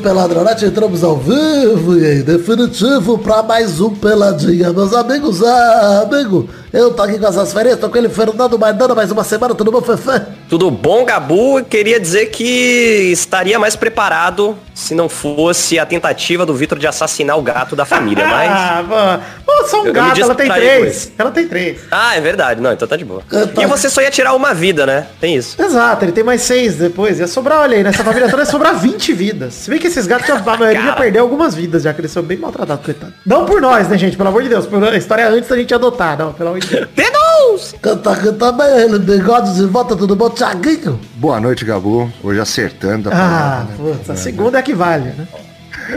Peladronete, entramos ao vivo e em definitivo para mais um Peladinha, meus amigos. Ah, amigo, eu tô aqui com essas férias, tô com ele, Fernando Maidana, mais uma semana, tudo bom, Fefe? Tudo bom, Gabu? Queria dizer que estaria mais preparado se não fosse a tentativa do Vitor de assassinar o gato da família, mas... Ah, pô, só um Eu- eu gato, me ela tem três. Ela tem três. Ah, é verdade. Não, então tá de boa. Eu tô- E você só ia tirar uma vida, né? Tem isso. Exato, ele tem mais seis depois. Ia sobrar, olha aí, nessa família toda ia sobrar 20 vidas. Se bem que esses gatos, já, a maioria já perdeu algumas vidas, já que eles são bem maltratados, coitado. Não por nós, né, gente? Pelo amor de Deus. Por a história antes da gente adotar, não, pelo amor de Deus. Deus! Canta, canta bem ele, bigode de volta, tudo bom, Thiaguinho? Boa noite, Gabu. Hoje acertando a Ah, palavra, né? putz, a segunda é que vale, né?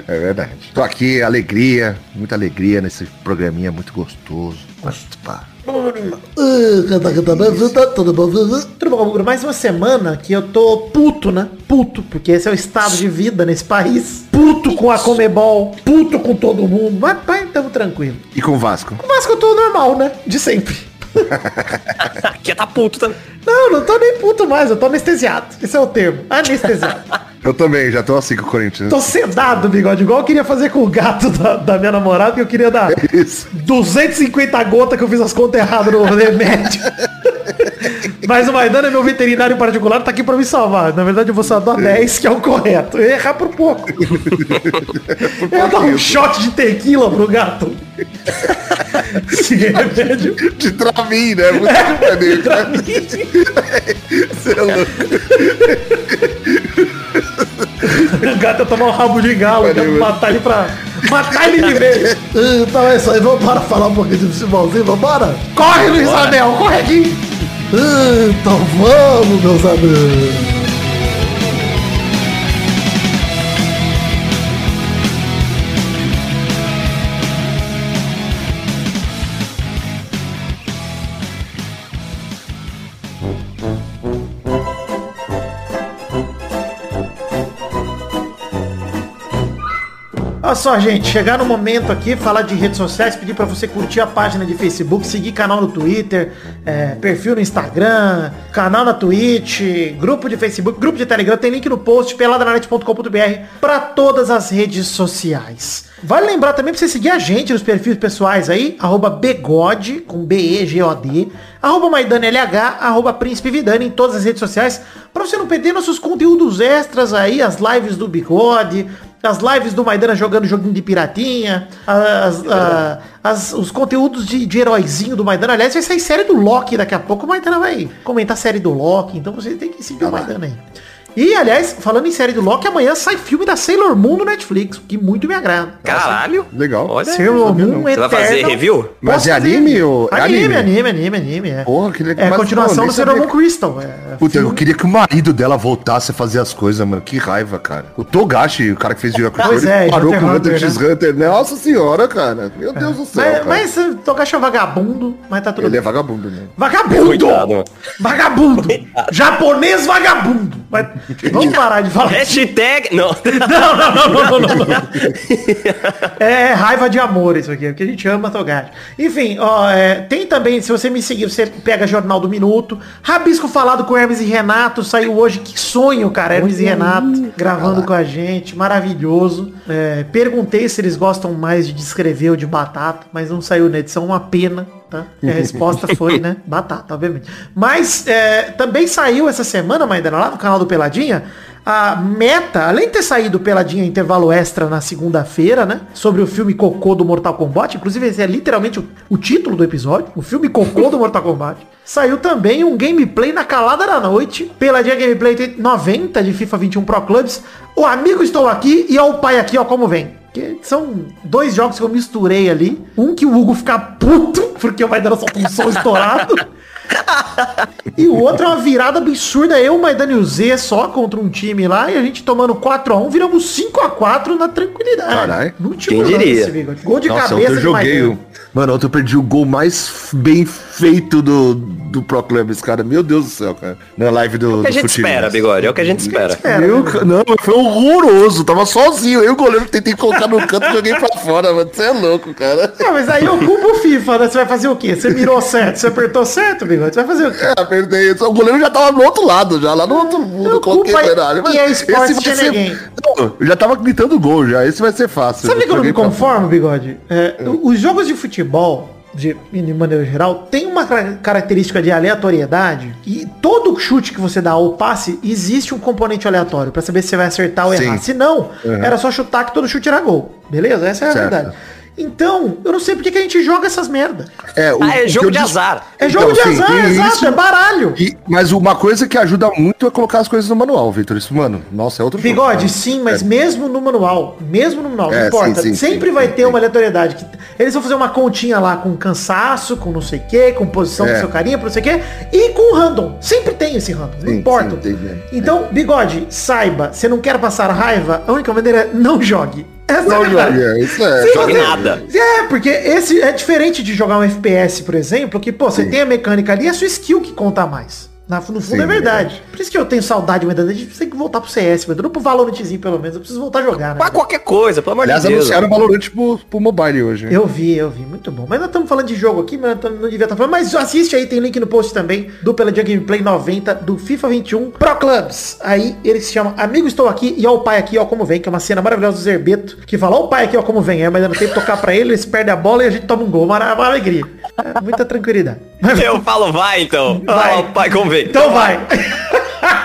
É verdade. Tô aqui, alegria, muita alegria nesse programinha muito gostoso. Tudo Gabugro? Mais uma semana que eu tô puto, né? Puto, porque esse é o estado de vida nesse país. Puto com a Comebol, puto com todo mundo. Mas, pai, tamo tranquilo. E com o Vasco? Mas que eu tô normal, né? De sempre. Aqui tá puto também. Não, não tô nem puto mais, eu tô anestesiado. Esse é o termo. Anestesiado. Eu também, já tô assim com o Corinthians. tô sedado, bigode, igual eu queria fazer com o gato da, da minha namorada, que eu queria dar Isso. 250 gotas que eu fiz as contas erradas no remédio. Mas o Maidana é meu veterinário particular, tá aqui pra me salvar. Na verdade, eu vou só dar 10, que é o correto. Eu ia errar por pouco. Eu ia dar um shot de tequila pro gato. Esse remédio. De Dramin, né? Muito maneiro, cara. Você é louco. O gato ia tomar um rabo de galo, Valeu, matar ele pra. Matar ele de vez. Então é isso aí, vamos para falar um pouquinho de futebolzinho, vambora? Corre, Luiz Abel, corre aqui. Então vamos, meus amigos. Só, gente, chegar no momento aqui, falar de redes sociais, pedir pra você curtir a página de Facebook, seguir canal no Twitter, é, perfil no Instagram, canal na Twitch, grupo de Facebook, grupo de Telegram, tem link no post, peladranet.com.br, pra todas as redes sociais. Vale lembrar também pra você seguir a gente nos perfis pessoais aí, arroba begode, com B-E-G-O-D, arroba Maidana LH, arroba Príncipe em todas as redes sociais, pra você não perder nossos conteúdos extras aí, as lives do Bigode, as lives do Maidana jogando joguinho de piratinha, as, as- os conteúdos de, de heróizinho do Maidana. Aliás, vai sair série do Loki daqui a pouco. O Maidana vai comentar a série do Loki, então você tem que seguir o Maidana aí. E, aliás, falando em série do Loki, amanhã sai filme da Sailor Moon no Netflix, o que muito me agrada. Caralho. Legal. Olha. Sailor Moon Você vai fazer review? Mas Posso é fazer? anime ou- é Anime, anime? anime, anime. É, Porra, que legal. é Mas, continuação do Sailor Moon Crystal. É, Puta, eu filme. queria que o marido dela voltasse a fazer as coisas, mano. Que raiva, cara. O Togashi, o cara que fez o Pois é, parou Hunter com o x Hunter Hunter, x Hunter. Nossa senhora, cara. Meu Deus do céu, Mas, cara. mas eh, Togashi é um vagabundo, mas tá tudo Ele é vagabundo, né? Vagabundo! Coitado. Vagabundo! Japonês vagabundo! Mas vamos parar de falar. Hashtag... Não. Não, não, não, não, não, não, não. É raiva de amor isso aqui, porque a gente ama Togashi. Enfim, ó, é, tem também, se você me seguir, você pega Jornal do Minuto. Rabisco falado com Hermes e Renato, saiu hoje. Que sonho, cara, Hermes e Renato gravando com a gente, maravilhoso. É, perguntei se eles gostam mais de descrever ou de batata, mas não saiu na edição, uma pena. Tá? E a resposta foi, né? Batata, obviamente. Mas é, também saiu essa semana, Maidana, lá no canal do Peladinha, a meta, além de ter saído Peladinha intervalo extra na segunda-feira, né? Sobre o filme Cocô do Mortal Kombat. Inclusive, esse é literalmente o, o título do episódio. O filme Cocô do Mortal Kombat. Saiu também um gameplay na calada da noite. Peladinha Gameplay 90 de FIFA 21 Pro Clubs. O amigo estou aqui e ó o pai aqui, ó como vem. Que são dois jogos que eu misturei ali. Um que o Hugo fica puto, porque o Maidana solta um som estourado. E o outro é uma virada absurda. Eu, Maidana e o Z só contra um time lá. E a gente tomando 4x1, viramos 5x4 na tranquilidade. Caralho. Quem No último diria? Gol de Nossa, cabeça eu joguei o... Mano, ontem eu perdi o gol mais bem feito do, do Pro Clubs, cara. Meu Deus do céu, cara. Na live do, É o que a gente Futirinhas. espera, Bigode. É o que a gente espera. Era, Eu, né? não, foi horroroso. Tava sozinho. Eu, goleiro, tentei colocar no canto e joguei pra fora, mano. Você é louco, cara. Ah, mas aí ocupa o FIFA, né? Você vai fazer o quê? Você mirou certo, você apertou certo, Bigode. Vai fazer o quê? É, apertei. O goleiro já tava do outro lado, já lá no outro mundo. Qualquer culpa cenário. e é esporte ninguém. ser... Não, já tava gritando gol já. Esse vai ser fácil. Sabe que eu não me conformo, Bigode? É, Os jogos de futebol, de, de maneira geral, tem uma cara- característica de aleatoriedade e todo chute que você dá ou passe, existe um componente aleatório pra saber se você vai acertar ou Sim. errar. Se não, era só chutar que todo chute era gol. Beleza? Essa é a Certo. verdade. Então, eu não sei por que a gente joga essas merda. É, o- Ah, é jogo de azar. É jogo Então, de sim, azar, exato, isso. é baralho. E- mas uma coisa que ajuda muito é colocar as coisas no manual, Vitor. Isso, mano, nossa, é outro jogo, Bigode, cara. sim, mas mesmo no manual, mesmo no manual, não É, importa. sim, sim, sempre sim, vai sim, ter sim. uma aleatoriedade. Que eles vão fazer uma continha lá com cansaço, com não sei o que, com posição do É. seu carinha, com não sei o que, e com random. Sempre tem esse random, não Sim, importa. tem então, Bigode, saiba, você não quer passar raiva, a única maneira é não jogue. Essa é Não é, isso é. Sim, nada. É, porque esse é diferente de jogar um FPS, por exemplo, que, pô, você tem a mecânica ali, é a sua skill que conta mais. Na- No fundo Sim, é verdade. Por isso que eu tenho saudade, mas a gente tem que voltar pro CS, mas não pro Valorantzinho pelo menos. Eu preciso voltar a jogar, né? Pra qualquer coisa, pelo amor de Deus. anunciaram o Valorant pro, pro mobile hoje. Eu vi, eu vi, muito bom. Mas nós estamos falando de jogo aqui, mas não devia estar falando. Mas assiste aí, tem link no post também do Pela Dia Gameplay 90 do FIFA 21 Pro Clubs. Aí ele se chama Amigo Estou Aqui e ó o pai aqui, ó como vem, que é uma cena maravilhosa do Zerbeto, que fala, ó o pai aqui, ó como vem, é, mas eu não tem que tocar pra ele, eles perdem a bola e a gente toma um gol. Uma, uma alegria. Muita tranquilidade. Eu falo, vai então. Vai. Vai. pai, como vem. Então vai.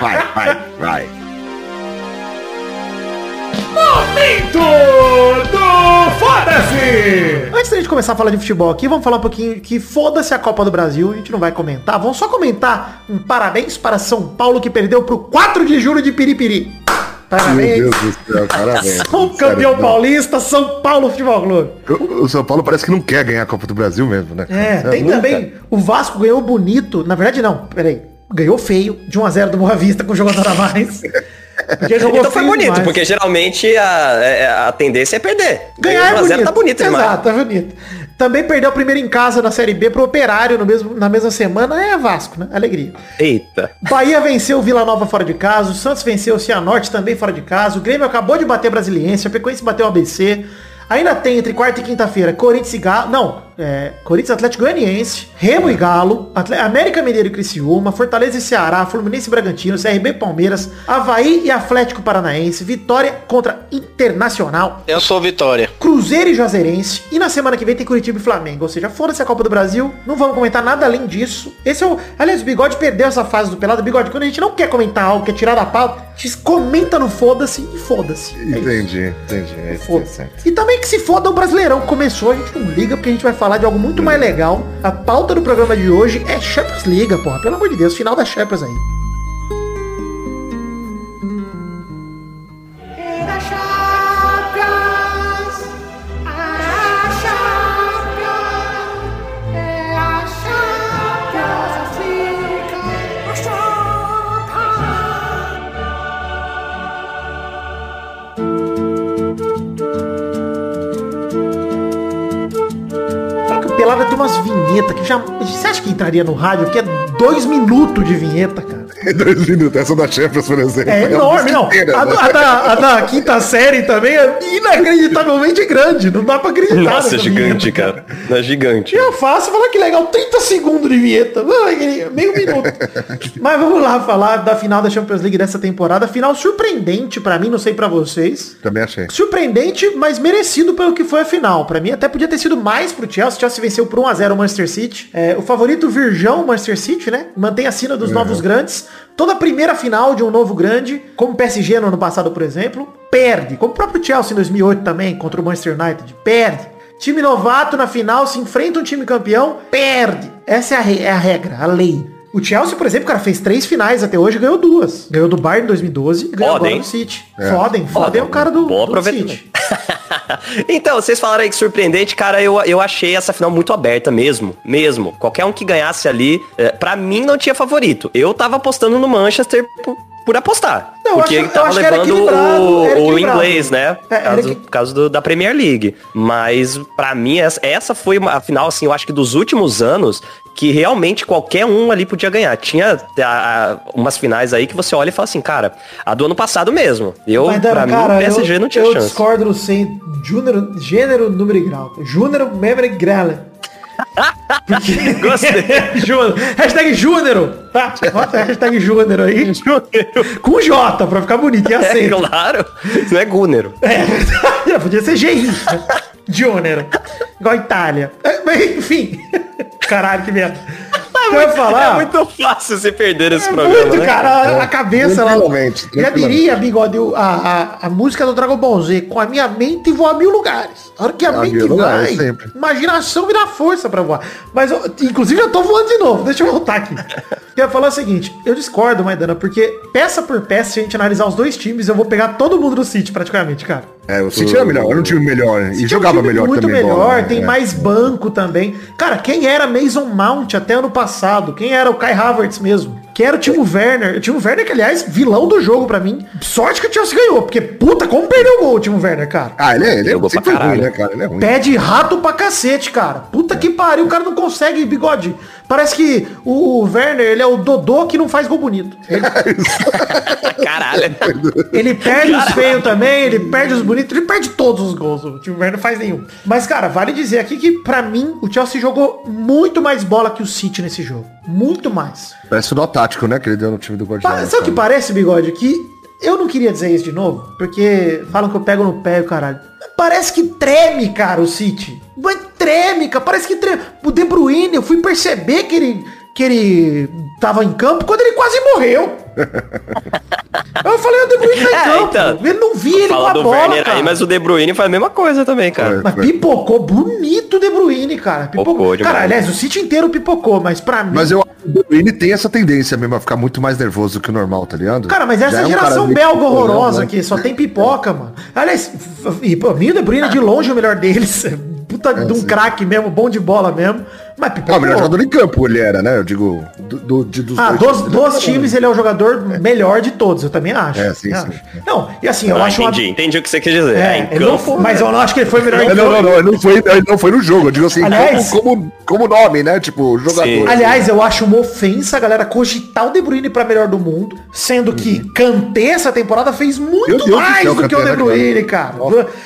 Vai, vai, vai. Momento do Foda-se! Antes da gente começar a falar de futebol aqui, vamos falar um pouquinho que foda-se a Copa do Brasil. A gente não vai comentar. Vamos só comentar um parabéns para São Paulo que perdeu pro 4 de julho de Piripiri. Meu Parabéns. Deus do céu, parabéns. O campeão Sério, paulista, São Paulo Futebol Clube. O o São Paulo parece que não quer ganhar a Copa do Brasil mesmo, né? É, Isso tem nunca. também. O Vasco ganhou bonito. Na verdade, não, peraí. Ganhou feio, de 1x0 do Boa Vista com jogador a mais. Então foi bonito, demais. porque geralmente a, é- a tendência é perder. Ganhar é 1 a 0 bonito. tá bonito demais. Exato, tá bonito. Também perdeu o primeiro em casa na Série B pro Operário no mesmo, na mesma semana. É Vasco, né? Alegria. Eita. Bahia venceu o Vila Nova fora de casa. O Santos venceu o Cianorte também fora de casa. O Grêmio acabou de bater Brasiliense. A Pecoense bateu o ABC. Ainda tem entre quarta e quinta-feira Corinthians e Galo. Não, é, Corinthians Atlético Goianiense, Remo e Galo, América Mineiro e Criciúma, Fortaleza e Ceará, Fluminense e Bragantino, CRB e Palmeiras, Havaí e Atlético Paranaense, Vitória contra Internacional, Eu sou Vitória. Cruzeiro e Juazeirense. E na semana que vem tem Curitiba e Flamengo. Ou seja, foda-se a Copa do Brasil. Não vamos comentar nada além disso. Esse é o. Aliás, o Bigode perdeu essa fase do pelado. Bigode, quando a gente não quer comentar algo, quer tirar da pauta, a gente comenta no foda-se e foda-se. É. Entendi, entendi. É isso, Foda-se. certo. E também que se foda o Brasileirão. Começou, a gente não liga, porque a gente vai falar de algo muito mais legal. A pauta do programa de hoje é Champions League, porra. Pelo amor de Deus, final da Champions aí. Umas vinhetas que já. Você acha que entraria no rádio? Que é dois minutos de vinheta, cara. Dois minutos, essa da Champions, por exemplo. É uma enorme, não. inteira, A, né? a da, a da quinta série também é inacreditavelmente grande. Não dá pra acreditar. Nossa, nessa gigante, vinheta, cara. É gigante. E eu faço, falar que legal, 30 segundos de vinheta. Meio minuto. Mas vamos lá falar da final da Champions League dessa temporada. Final surpreendente pra mim, não sei pra vocês. Também achei. Surpreendente, mas merecido pelo que foi a final. Pra mim até podia ter sido mais pro Chelsea. O Chelsea venceu por 1x0 o Manchester City. É, o favorito virgão, Manchester City, né? Mantém a sina dos novos grandes. Toda a primeira final de um novo grande, como o PSG no ano passado, por exemplo, perde. Como o próprio Chelsea em 2008 também, contra o Manchester United, perde. Time novato na final se enfrenta um time campeão, perde. Essa é a, é a regra, a lei. O Chelsea, por exemplo, cara, fez três finais até hoje e ganhou duas. Ganhou do Bayern em 2012 e ganhou Foda, agora do City. Fodem, Foda. fodem é o cara do, Bom do aproveitamento. City. então, vocês falaram aí que surpreendente, cara, eu, eu achei essa final muito aberta mesmo, mesmo. Qualquer um que ganhasse ali, é, pra mim não tinha favorito. Eu tava apostando no Manchester por, por apostar. Não, eu porque acho- ele eu tava levando o, o inglês, né? É, caso, equi- causa do- da Premier League. Mas pra mim, essa, essa foi uma a final, assim, eu acho que dos últimos anos, que realmente qualquer um ali podia ganhar. Tinha a- a- umas finais aí que você olha e fala assim, cara, a do ano passado mesmo. Eu, Mas, pra mim, cara, o PSG eu, não tinha eu chance. discordo sem gênero, gênero, número e grau. Número e grau. Gostei. Júnior. Hashtag Júnior. Tá? Bota a hashtag Júnior aí. Com J, pra ficar bonito. E É claro. Isso não é Gúnero. É. Podia ser GI. Júnior. Igual Itália. É, Mas, enfim. Caralho, que merda. Eu ia falar. É muito fácil se perder esse É programa, muito, né? cara, a- a cabeça lá. Já diria, bigode, a, a, a música do Dragon Ball Z, com a minha mente vou a mil lugares. A hora que a, A mente lugares, vai, sempre. imaginação me dá força pra voar. Mas, eu, inclusive, eu tô voando de novo. Deixa eu voltar aqui. Eu ia falar o seguinte, eu discordo, Maidana, porque peça por peça, se a gente analisar os dois times, eu vou pegar todo mundo do City, praticamente, cara. É, o City era melhor, era um time melhor. E Tinha um jogava time melhor muito também. melhor, bola, né? tem É. mais banco também. Cara, quem era Mason Mount até ano passado? Quem era o Kai Havertz mesmo? Quem era o Timo Werner? O Timo Werner, que aliás, vilão do jogo pra mim. Sorte que o Chelsea ganhou, porque puta, como perdeu o gol o Timo Werner, cara. Ah, ele é, ele é sempre ruim, caralho. né, cara? Ele é ruim. Pé de rato pra cacete, cara. Puta que pariu, o cara não consegue bigode. Parece que o Werner, ele é o Dodô que não faz gol bonito. Ele, Caralho. ele perde os feios também, ele perde os bonitos, ele perde todos os gols. O time Werner não faz nenhum. Mas, cara, vale dizer aqui que, pra mim, o Chelsea jogou muito mais bola que o City nesse jogo. Muito mais. Parece o nó tático, né, que ele deu no time do Guardiola. Sabe o que parece, bigode? Que eu não queria dizer isso de novo, porque falam que eu pego no pé, o caralho. Parece que treme, cara, o City. Mas treme, cara. Parece que treme. O De Bruyne, eu fui perceber que ele, que ele tava em campo quando ele quase morreu. eu falei, o De Bruyne tá em É, campo. então. ele não via ele com a do bola, Werner cara. aí, mas o De Bruyne faz a mesma coisa também, cara. Mas pipocou bonito o De Bruyne, cara. Pipocou. Pipocou cara, aliás, o City inteiro pipocou, mas pra mim... Mas eu acho que o De Bruyne tem essa tendência mesmo a ficar muito mais nervoso que o normal, tá ligado? Cara, mas essa é um geração meio belga horrorosa né? aqui, só tem pipoca, mano. Aliás, e pra mim o De Bruyne é de longe o melhor deles. Puta de um craque mesmo, bom de bola mesmo. Mas Ah, pipoca. o melhor jogador em campo ele era, né? Eu digo, do, do, de- dos Ah, dois dos, dos times ele é o jogador melhor de todos, eu também acho. É, sim, Eu sim. acho. Não, e assim, eu Ah, acho uma- entendi, entendi o que você quis dizer. É, É, em ele não campo. foi- mas eu não acho que ele foi melhor em É, não, campo. não, não, ele não foi, ele não foi no jogo, eu digo assim, Aliás- como, como, como nome, né? Tipo, jogador. Sim. Aliás, eu acho uma ofensa a galera cogitar o De Bruyne pra melhor do mundo, sendo que Kanté essa temporada fez muito Deus do mais céu, do que o De né, Bruyne, cara.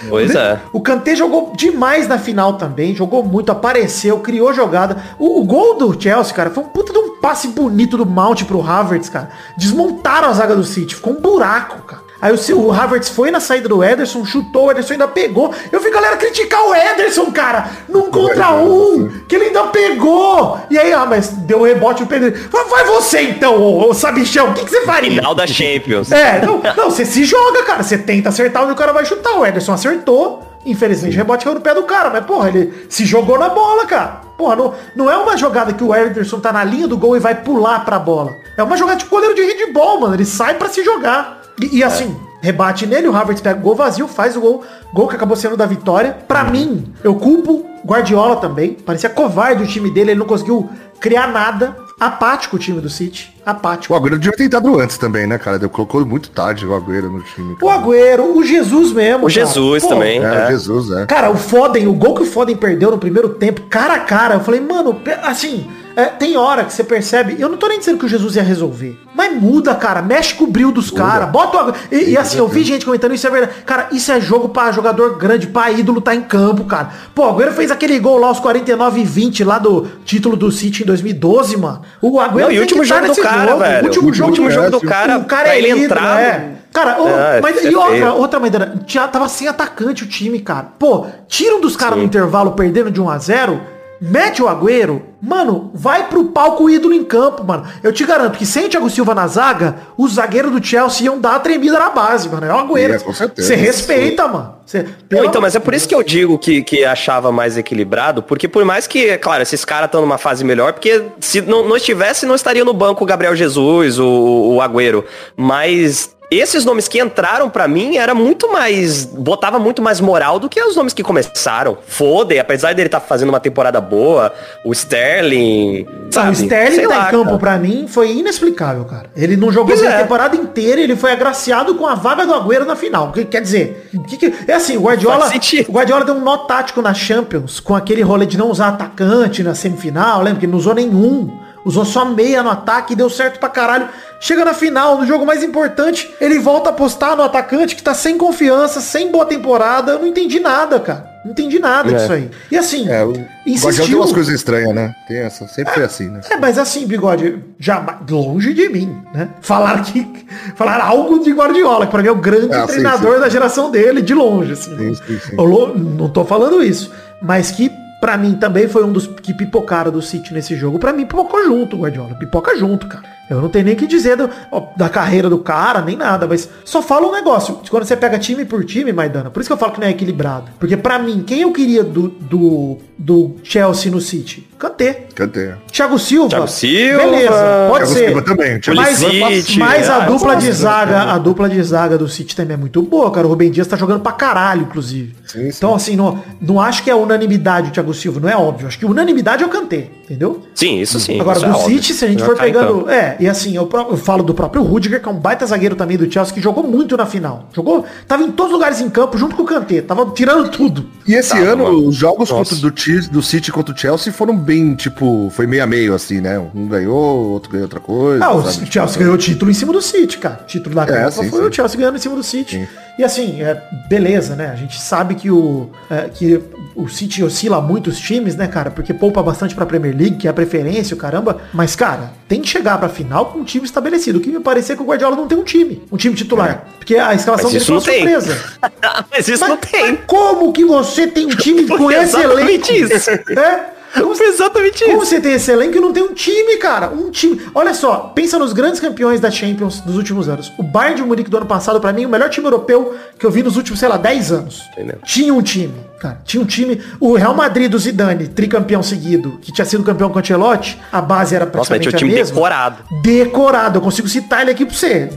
Pois o, é. O Kanté jogou demais na final também, jogou muito, apareceu, criou jogada. O, o gol do Chelsea, cara, foi um puta de um passe bonito do Mount pro Havertz, cara. Desmontaram a zaga do City, ficou um buraco, cara. Aí o, seu- o Havertz foi na saída do Ederson, chutou, o Ederson ainda pegou. Eu vi galera criticar o Ederson, cara, num contra um, que ele ainda pegou. E aí, ah, mas deu um rebote o Pedro. Vai, vai você então, ô, ô sabichão, o que, que você faria? Final da Champions. É, não, não, você se joga, cara. Você tenta acertar onde o cara vai chutar. O Ederson acertou. Infelizmente, o rebote caiu no pé do cara. Mas, porra, ele se jogou na bola, cara. Porra, não, não é uma jogada que o Ederson tá na linha do gol e vai pular pra bola. É uma jogada tipo goleiro de handball, mano. Ele sai pra se jogar. E, e assim, rebate nele, o Havertz pega o gol vazio, faz o gol. Gol que acabou sendo da vitória. Pra mim, eu culpo Guardiola também. Parecia covarde o time dele. Ele não conseguiu criar nada. Apático o time do City. Apático. O Agüero devia ter entrado antes também, né, cara? Deu- Colocou muito tarde o Agüero no time. O cara. Agüero, o Jesus mesmo. O cara. Jesus Pô, também. É, é. Jesus, é. Cara, o Foden, o gol que o Foden perdeu no primeiro tempo, cara a cara, eu falei, mano, assim, é, tem hora que você percebe, eu não tô nem dizendo que o Jesus ia resolver, mas muda, cara, mexe com o brilho dos caras, bota o. E, e assim, eu vi gente comentando isso, é verdade. Cara, isso é jogo pra jogador grande, pra ídolo tá em campo, cara. Pô, o Agüero fez aquele gol lá aos 49 e 20 lá do título do City em 2012, mano. O Agüero Não, e o último jogo do cara, jogo. velho. O último O jogo, último jogo do é, cara, o cara é ele ídolo, entrar. é. Cara, ô, É, mas é e outra, feio. outra maneira, tava sem atacante o time, cara. Pô, tira um dos caras no intervalo perdendo de 1 a 0 mete o Agüero, mano, vai pro palco ídolo em campo, mano. Eu te garanto que sem o Thiago Silva na zaga, os zagueiros do Chelsea iam dar a tremida na base, mano. É o Agüero. É, com certeza. Você respeita, mano. Você, Não, então, mas é por isso que eu digo que, que achava mais equilibrado, porque por mais que, é claro, esses caras estão numa fase melhor, porque se não, não estivesse, não estaria no banco o Gabriel Jesus, o, o Agüero. Mas esses nomes que entraram pra mim era muito mais. botava muito mais moral do que os nomes que começaram. Foden, apesar dele estar fazendo uma temporada boa, o Sterling. Sabe? o Sterling Sei tá lá, em campo pra mim foi inexplicável, cara. Ele não jogou Pois bem a é. temporada inteira, ele foi agraciado com a vaga do Agüero na final. O que quer dizer? que que- é assim, o Guardiola, o Guardiola deu um nó tático na Champions com aquele rolê de não usar atacante na semifinal, lembra que ele não usou nenhum. Usou só meia no ataque e deu certo pra caralho. Chega na final, no jogo mais importante, ele volta a apostar no atacante que tá sem confiança, sem boa temporada. Eu não entendi nada, cara. Não entendi nada É. disso aí. E assim, É, o Guardião tem insistiu. umas coisas estranhas, né? Tem essa, sempre foi assim, né? É, mas assim, bigode, jamais, longe de mim, né? Falar que falar algo de Guardiola, que pra mim é o grande Ah, sim, treinador sim. da geração dele, de longe, assim. Sim, sim, sim. Não tô falando isso, mas que pra mim também foi um dos que pipocaram do City nesse jogo. Pra mim pipocou junto, Guardiola, pipoca junto, cara. Eu não tenho nem o que dizer do- ó, da carreira do cara, nem nada, mas só fala um negócio. Quando você pega time por time, Maidana, por isso que eu falo que não é equilibrado. Porque pra mim, quem eu queria do, do, do Chelsea no City? Kanté. Cadê? Thiago Silva. Thiago Silva. Beleza, pode Thiago ser. Silva também. Thiago Mas, Silva City, mas a ah, eu dupla de zaga, a dupla de zaga do City também é muito boa, cara. O Rubem Dias tá jogando pra caralho, inclusive. Sim, sim. Então, assim, não, não acho que é unanimidade o Thiago Silva, não é óbvio. Acho que unanimidade é o Kanté, entendeu? Sim, isso sim. Agora, isso do é óbvio. City, se a gente Já for em pegando. É, e assim, eu, eu falo do próprio Rudiger, que é um baita zagueiro também do Chelsea, que jogou muito na final. Jogou. Tava em todos os lugares em campo, junto com o Kanté. Tava tirando tudo. E esse Tá, ano, mano. os jogos Nossa. contra do, do City contra o Chelsea foram bem, tipo, foi meio a meio, assim, né? Um ganhou, o outro ganhou outra coisa. Ah, o? Chelsea ganhou o título em cima do City, cara. O título da Copa sim, foi sim. o Chelsea ganhando em cima do City. Sim. E assim, é, beleza, né? A gente sabe que o, é, que o City oscila muito os times, né, cara? Porque poupa bastante pra Premier League, que é a preferência, o caramba. Mas, cara, tem que chegar pra final com um time estabelecido. O que me parecer que o Guardiola não tem um time, um time titular. Porque a escalação dele foi uma tem. surpresa. Mas isso Mas, não tem. como que você tem um time com esse elenco? isso. É? Como exatamente como isso. você tem esse elenco e não tem um time, cara? Um time. Olha só, pensa nos grandes campeões da Champions dos últimos anos. O Bayern de Munique do ano passado, pra mim, o melhor time europeu que eu vi nos últimos, sei lá, 10 anos. Entendeu? Tinha um time, cara. Tinha um time. O Real Madrid do Zidane, tricampeão seguido, que tinha sido campeão com o Ancelotti, a base era Nossa, mas praticamente tinha o time mesma. decorado. Decorado. Eu consigo citar ele aqui pra você.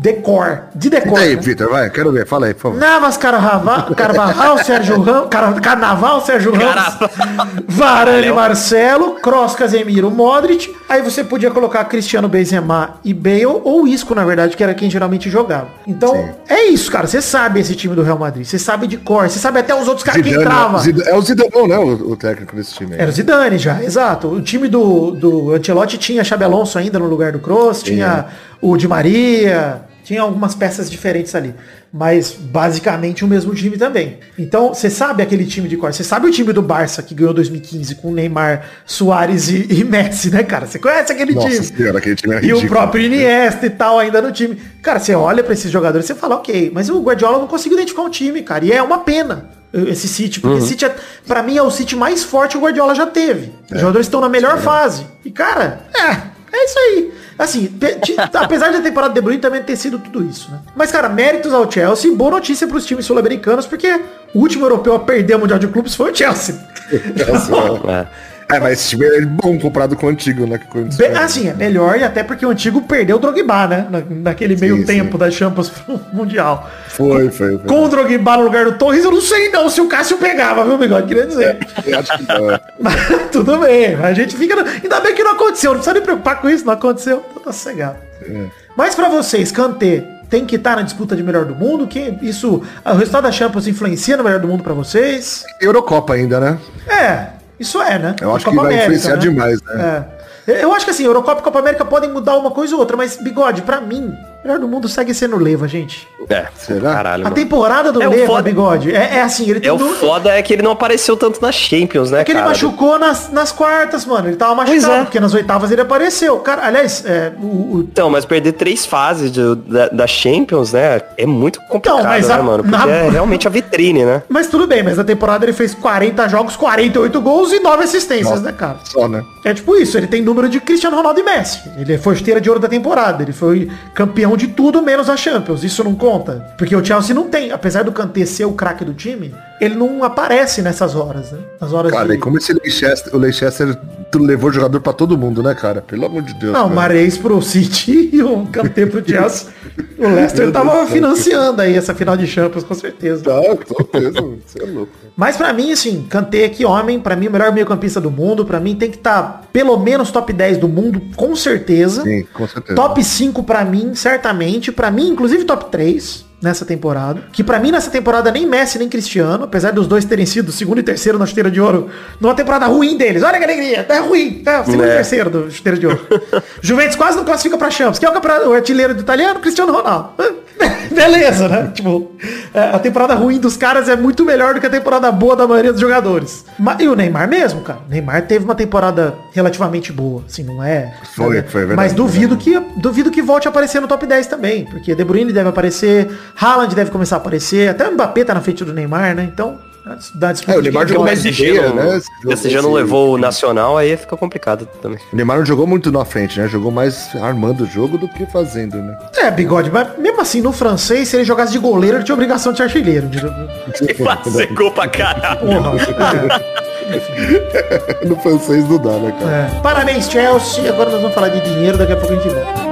De, de decor. De decor. E aí, né? Vitor, vai, quero ver, fala aí, por favor. Navas, Carvajal, Carvajal Sérgio Ramos, Car- Carnaval, Sérgio Ramos, Varane, Marcelo, Kroos, Casemiro, Modric. Aí você podia colocar Cristiano Benzema e Bale, ou Isco, na verdade, que era quem geralmente jogava. Então, Sim. é isso, cara. Você sabe esse time do Real Madrid. Você sabe de cor. Você sabe até os outros caras que entravam. né? Zidane- é o Zidane, né? O, o técnico desse time aí. Era o Zidane já, exato. O time do, do Ancelotti tinha Xabi Alonso ainda no lugar do Kroos, tinha o Di Maria, tinha algumas peças diferentes ali. Mas basicamente o mesmo time também. Então, você sabe aquele time de cor. Você sabe o time do Barça que ganhou 2015 com Neymar, Soares e, e Messi, né, cara? Você conhece aquele Nossa time. senhora, aquele time é E o ridículo. próprio Iniesta e tal ainda no time. Cara, você olha pra esses jogadores e você fala, ok, mas o Guardiola não conseguiu identificar um time, cara. E é uma pena esse City, porque Uhum. esse City, é, pra mim, é o City mais forte que o Guardiola já teve. É. Os jogadores estão na melhor fase. E, cara, é, é isso aí. Assim, apesar da temporada de Bruyne também ter sido tudo isso, né? Mas, cara, méritos ao Chelsea boa notícia pros times sul-americanos, porque o último europeu a perder o Mundial de Clubes foi o Chelsea. É. É, mas esse time é bom comparado com o antigo, né? Be- assim, é melhor e até porque o antigo perdeu o Drogba, né? Na- naquele meio Sim, tempo sim. da Champions pro Mundial. Foi, foi, foi. Com o Drogba no lugar do Torres, eu não sei não se o Cássio pegava, viu, Bigode? Queria dizer. Eu acho que não, é. Mas tudo bem, a gente fica... no- Ainda bem que não aconteceu, não precisa nem preocupar com isso, não aconteceu, tá sossegado. Mas pra vocês, Kanté tem que estar na disputa de melhor do mundo? Que isso, o resultado da Champions influencia no melhor do mundo pra vocês? Eurocopa ainda, né? É, isso é, né? Eu acho Copa que vai América, influenciar né? demais, né? É. Eu acho que assim, Eurocopa e Copa América podem mudar uma coisa ou outra, mas, Bigode, pra mim, melhor do mundo segue sendo o Leva, gente. É, Será? caralho, A temporada do É Leva, foda- Bigode, é, é assim, ele tem É o foda é que ele não apareceu tanto nas Champions, né, É que ele cara? machucou nas, nas quartas, mano. Ele tava machucado, é. porque nas oitavas ele apareceu. Cara, aliás, é, o, o- Então, mas perder três fases de- da, da Champions, né, é muito complicado, mas né, a- mano? Porque na- é realmente a vitrine, né? Mas tudo bem, mas na temporada ele fez 40 jogos, 48 gols e 9 assistências, né, cara? Só, né? É tipo isso, ele tem número de Cristiano Ronaldo e Messi. Ele foi esteira de ouro da temporada. Ele foi campeão de tudo menos a Champions. Isso não conta. Porque o Chelsea não tem, apesar do Kanté ser o craque do time, ele não aparece nessas horas, né? Nas horas Cara, de... e como esse Leicester, o Leicester levou jogador pra todo mundo, né, cara? Pelo amor de Deus. Não, o. Mares pro City e o Kanté pro Chelsea. O Leicester tava financiando aí essa final de Champions, com certeza. Tá, com certeza. Você é louco. Mas pra mim, assim, Kanté, que homem, pra mim o melhor meio campista do mundo, pra mim tem que estar pelo menos top 10 do mundo, com certeza. Sim, com certeza. Top 5 pra mim, certamente. Pra mim, inclusive top 3 nessa temporada. Que pra mim nessa temporada nem Messi nem Cristiano, apesar dos dois terem sido segundo e terceiro na chuteira de ouro, numa temporada ruim deles. Olha que alegria, é ruim. É, o segundo e É. terceiro do chuteira de ouro. Juventus quase não classifica pra Champions. Quem é o, o artilheiro do italiano? Cristiano Ronaldo. Beleza, né? Tipo, é, a temporada ruim dos caras é muito melhor do que a temporada boa da maioria dos jogadores. E o Neymar mesmo, cara. O Neymar teve uma temporada relativamente boa, assim, não é? Foi, é- foi verdade. Mas duvido que, duvido que volte a aparecer no top 10 também, porque De Bruyne deve aparecer, Haaland deve começar a aparecer, até o Mbappé tá na frente do Neymar, né? Então, dá disputa É, o de Neymar jogou joga. mais ideia, não, né? PSG não levou o Nacional, aí fica complicado também. O Neymar não jogou muito na frente, né? Jogou mais armando o jogo do que fazendo, né? É, bigode, mas mesmo assim, no francês, se ele jogasse de goleiro, ele tinha obrigação de ser artilheiro. E fazer gol pra caralho. Porra. No francês não dá, né, cara? É. Parabéns, Chelsea. Agora nós vamos falar de dinheiro, daqui a pouco a gente volta.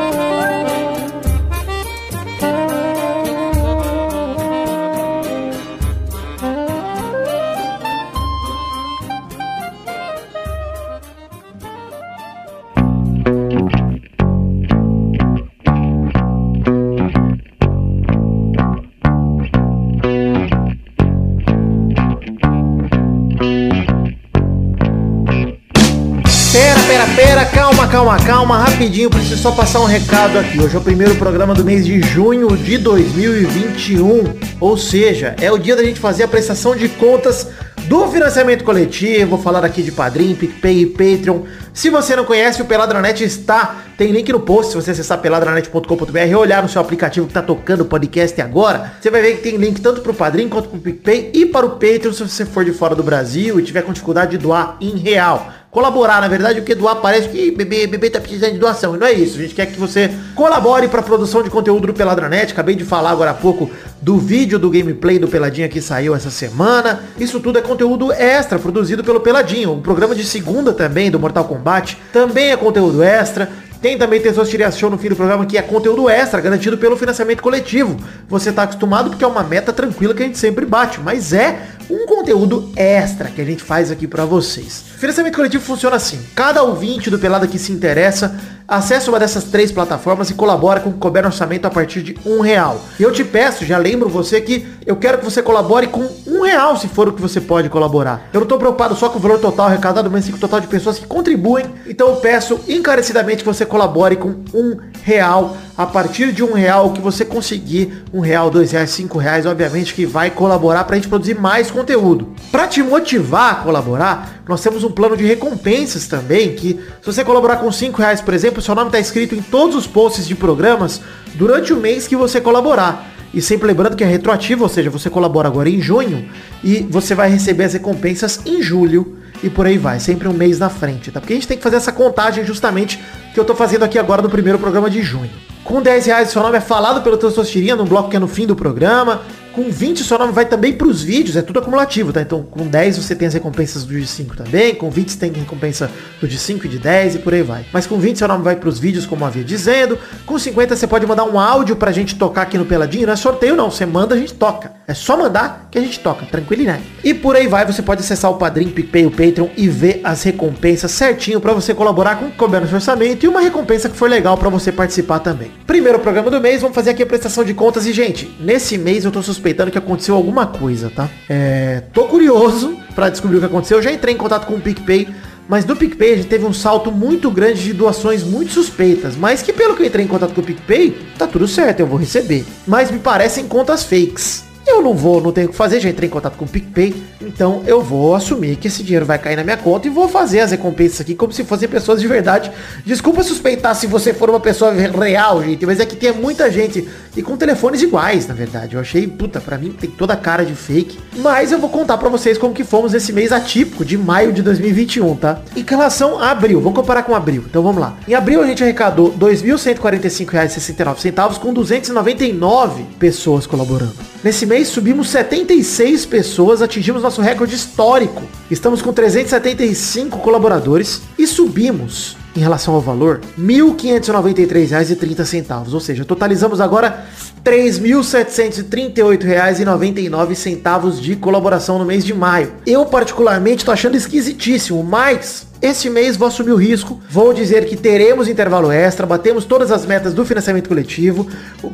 Calma, calma, rapidinho, preciso só passar um recado aqui. Hoje é o primeiro programa do mês de junho de 2021, ou seja, é o dia da gente fazer a prestação de contas do financiamento coletivo, vou falar aqui de Padrim, PicPay e Patreon. Se você não conhece, o Peladranet está, tem link no post, se você acessar peladranet.com.br e olhar no seu aplicativo que está tocando o podcast agora, você vai ver que tem link tanto para o Padrim quanto para o PicPay e para o Patreon se você for de fora do Brasil e tiver com dificuldade de doar em real colaborar, na verdade, porque doar parece que bebê, bebê tá precisando de doação. E não é isso. A gente quer que você colabore para a produção de conteúdo do Peladranet. Acabei de falar agora há pouco do vídeo do gameplay do Peladinha que saiu essa semana. Isso tudo é conteúdo extra produzido pelo Peladinho. O programa de segunda também do Mortal Kombat também é conteúdo extra. Tem também Tesouro Tiria Show no fim do programa, que é conteúdo extra, garantido pelo financiamento coletivo. Você tá acostumado porque é uma meta tranquila que a gente sempre bate, mas é um conteúdo extra que a gente faz aqui pra vocês. O financiamento coletivo funciona assim. Cada ouvinte do Pelada que se interessa, acessa uma dessas três plataformas e colabora com o couber orçamento a partir de um real. E eu te peço, já lembro você que eu quero que você colabore com um real, se for o que você pode colaborar. Eu não tô preocupado só com o valor total arrecadado, mas sim com o total de pessoas que contribuem. Então eu peço encarecidamente que você colabore com um real. A partir de um real, que você conseguir, um real, dois reais, cinco reais, obviamente que vai colaborar pra gente produzir mais conteúdo. Pra te motivar a colaborar, nós temos um plano de recompensas também, que se você colaborar com cinco reais, por exemplo, seu nome tá escrito em todos os posts de programas durante o mês que você colaborar. E sempre lembrando que é retroativo, ou seja, você colabora agora em junho e você vai receber as recompensas em julho e por aí vai, sempre um mês na frente, tá? Porque a gente tem que fazer essa contagem justamente que eu tô fazendo aqui agora no primeiro programa de junho. Com 10 reais seu nome é falado pelo Testostirinha num bloco que é no fim do programa. Com 20 seu nome vai também pros vídeos, é tudo acumulativo, tá? Então com 10 você tem as recompensas do de 5 também, com 20 você tem recompensa do de 5 e de 10 e por aí vai. Mas com 20 seu nome vai pros vídeos, como havia dizendo. Com 50 você pode mandar um áudio pra gente tocar aqui no Peladinho, não é sorteio não, você manda, a gente toca. É só mandar que a gente toca, tranquilidade. E por aí vai, você pode acessar o Padrim, PicPay, o Patreon e ver as recompensas certinho pra você colaborar com o couber no orçamento e uma recompensa que for legal pra você participar também. Primeiro programa do mês, vamos fazer aqui a prestação de contas e, gente, nesse mês eu tô suspeitando que aconteceu alguma coisa, tá? É, tô curioso pra descobrir o que aconteceu. Eu já entrei em contato com o PicPay, mas no PicPay a gente teve um salto muito grande de doações muito suspeitas, mas que pelo que eu entrei em contato com o PicPay, tá tudo certo, eu vou receber. Mas me parecem contas fakes. Eu não vou, não tenho o que fazer, já entrei em contato com o PicPay, então eu vou assumir que esse dinheiro vai cair na minha conta e vou fazer as recompensas aqui como se fossem pessoas de verdade. Desculpa suspeitar se você for uma pessoa real, gente, mas é que tem muita gente e com telefones iguais, na verdade. Eu achei, puta, pra mim tem toda a cara de fake. Mas eu vou contar pra vocês como que fomos esse mês atípico de maio de 2021, tá? Em relação a abril, vamos comparar com abril. Então vamos lá. Em abril a gente arrecadou R$ 2.145,69 com 299 pessoas colaborando. Nesse mês subimos 76 pessoas, atingimos nosso recorde histórico. Estamos com 375 colaboradores e subimos em relação ao valor, R$ 1.593,30, ou seja, totalizamos agora R$ 3.738,99 de colaboração no mês de maio. Eu particularmente tô achando esquisitíssimo, mas esse mês vou assumir o risco, vou dizer que teremos intervalo extra, batemos todas as metas do financiamento coletivo,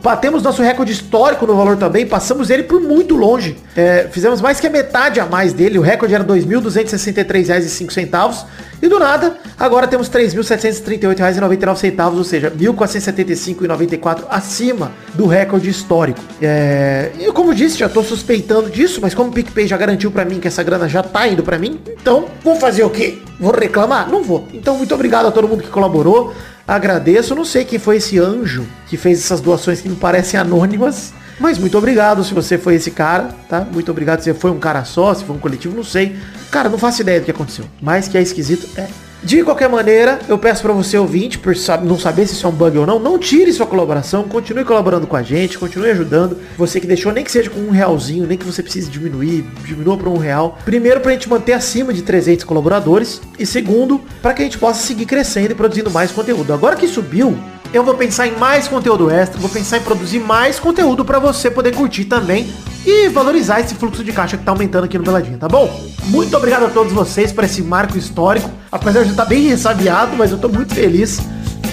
batemos nosso recorde histórico no valor também, passamos ele por muito longe, é, fizemos mais que a metade a mais dele, o recorde era R$ 2.263,05 e do nada, agora temos R$ 3.738,99, ou seja, R$ 1.475,94 acima do recorde recorde histórico. É, e como eu disse, já tô suspeitando disso, mas como o PicPay já garantiu pra mim que essa grana já tá indo pra mim, então vou fazer o quê? Vou reclamar? Não vou. Então muito obrigado a todo mundo que colaborou. Agradeço. Não sei quem foi esse anjo que fez essas doações que me parecem anônimas. Mas muito obrigado se você foi esse cara, tá? Muito obrigado se foi um cara só, se foi um coletivo, não sei. Cara, não faço ideia do que aconteceu. Mas que é esquisito, é. De qualquer maneira, eu peço pra você ouvinte, por não saber se isso é um bug ou não, não tire sua colaboração, continue colaborando com a gente, continue ajudando. Você que deixou, nem que seja com um realzinho, nem que você precise diminuir, diminua para um real. Primeiro, pra gente manter acima de 300 colaboradores. E segundo, para que a gente possa seguir crescendo e produzindo mais conteúdo. Agora que subiu, eu vou pensar em mais conteúdo extra, vou pensar em produzir mais conteúdo pra você poder curtir também e valorizar esse fluxo de caixa que tá aumentando aqui no Beladinho, tá bom? Muito obrigado a todos vocês por esse marco histórico. Apesar de eu estar bem ressabiado, mas eu tô muito feliz.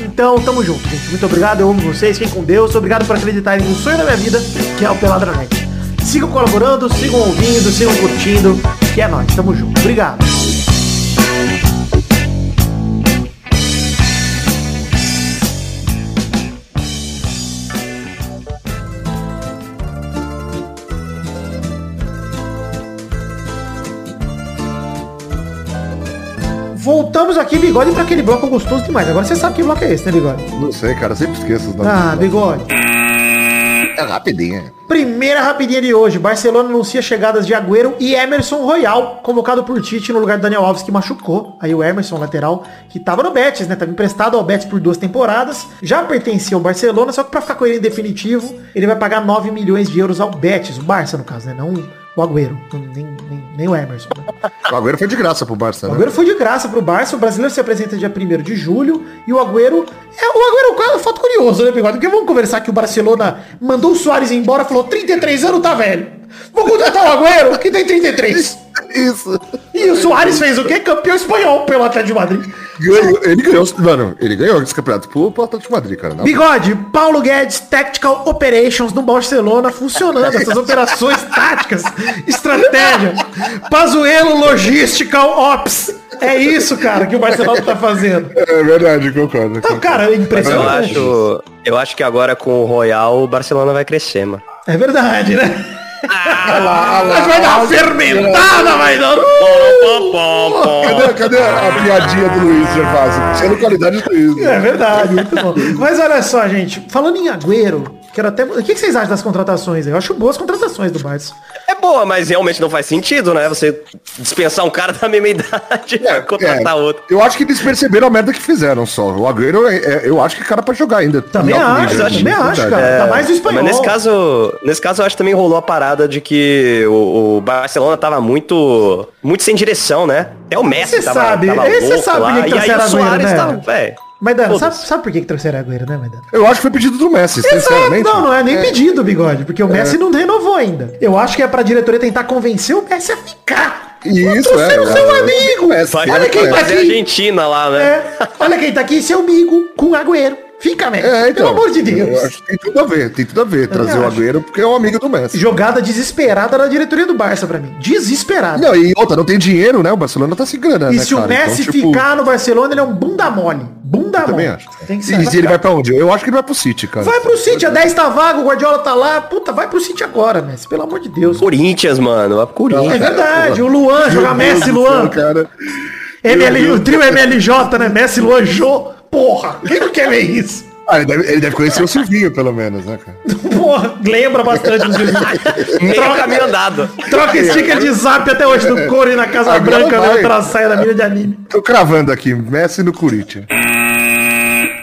Então, tamo junto, gente. Muito obrigado, eu amo vocês, fiquem com Deus. Obrigado por acreditarem no sonho da minha vida, que é o Peladranet. Sigam colaborando, sigam ouvindo, sigam curtindo, que é nóis. Tamo junto. Obrigado. Voltamos aqui, Bigode, pra aquele bloco gostoso demais. Agora você sabe que bloco é esse, né, Bigode? Não sei, cara, sempre esqueço os nomes. Ah, Bigode. É rapidinho. Primeira rapidinha de hoje. Barcelona anuncia chegadas de Agüero e Emerson Royal, convocado por Tite no lugar do Daniel Alves, que machucou. Aí o Emerson, lateral, que tava no Betis, né? Tava emprestado ao Betis por duas temporadas. Já pertencia ao Barcelona, só que pra ficar com ele em definitivo, ele vai pagar 9 milhões de euros ao Betis. O Barça, no caso, né? Não o Agüero. Nem, nem, nem o Emerson. Né? O Agüero foi de graça pro Barça, O né? Agüero foi de graça pro Barça, o brasileiro se apresenta dia 1 de julho e o Agüero. É, o Agüero é um fato curioso, né, Bigode? Porque vamos conversar que o Barcelona mandou o Soares embora, falou 33 anos, tá velho. Vou contratar o Agüero, que tem 33. Isso. E o Soares fez o quê? Campeão espanhol pelo Atlético de Madrid. Ganhou- ele ganhou, mano, ele ganhou esse campeonato pro Atlético de Madrid, cara. Não. Bigode, Paulo Guedes, Tactical Operations no Barcelona funcionando. Essas operações táticas, estratégia. Pazuelo Logistical Ops. É isso, cara, que o Barcelona tá fazendo. É verdade, concordo. Então, cara, é Eu impressionante. acho, eu acho que agora com o Royal o Barcelona vai crescer, mano. É verdade, né? Ah, Mas vai dar uma fermentada, vai dar. Cadê, cadê a piadinha do Luiz Gervásio? Sendo qualidade do Luiz. É verdade, muito bom. Mas olha só, gente, falando em Agüero, quero até. O que que vocês acham das contratações aí? Eu acho boas contratações do Barça. É boa, mas realmente não faz sentido, né? Você dispensar um cara da mesma idade pra contratar É, outro. Eu acho que eles perceberam a merda que fizeram só. O Agüero, é, é- eu acho que cara pra jogar ainda. Também acho, nível, eu também acho, verdade. cara. Tá mais no espanhol. Mas nesse caso, nesse caso eu acho que também rolou a parada de que o, o Barcelona tava muito, muito sem direção, né? Até o Messi Você tava, sabe, tava esse louco sabe lá, e aí trouxeram o Soares né? tava, véi, Maidana, sabe, sabe por que, que trouxeram Agüero, né, Maidana? Eu acho que foi pedido do Messi, Exato, sinceramente. não, não é nem É. pedido, bigode, porque o Messi não renovou ainda. Eu acho que é pra diretoria tentar convencer o Messi a ficar. Isso, Trouxeram é, seu é, amigo. Olha quem tá aqui. Argentina lá, né? É, olha quem tá aqui, seu amigo, com Agüero. Fica, Messi. É, então. Pelo amor de Eu Deus. acho que tem tudo a ver, tem tudo a ver. Trazer o acho. Agüero porque é um amigo do Messi. Jogada desesperada da diretoria do Barça pra mim. Desesperada. Não, e outra, não tem dinheiro, né? O Barcelona tá se grana, e né, se o cara? Messi Então, tipo, ficar no Barcelona, ele é um bunda mole. Bunda eu mole. também acho. Tem que E ele vai pra onde? Eu acho que ele vai pro City, cara. Vai pro City, a 10 tá vago, o Guardiola tá lá. Puta, vai pro City agora, Messi. Pelo amor de Deus. Corinthians, mano. A É Corinthians. verdade, o Luan, jogar Messi, Luan. céu, cara. ML, o trio MLJ, né? Messi, Luan, Jô. Porra, quem não quer ver isso? Ah, ele deve, ele deve conhecer o Silvinho, pelo menos, né, cara? Porra, lembra bastante do Silvinho. Meio caminho andado. Troca sticker de zap até hoje do Core na Casa Agora Branca, né? vai. Outra saia da mídia de anime. Tô cravando aqui, Messi no Corinthians.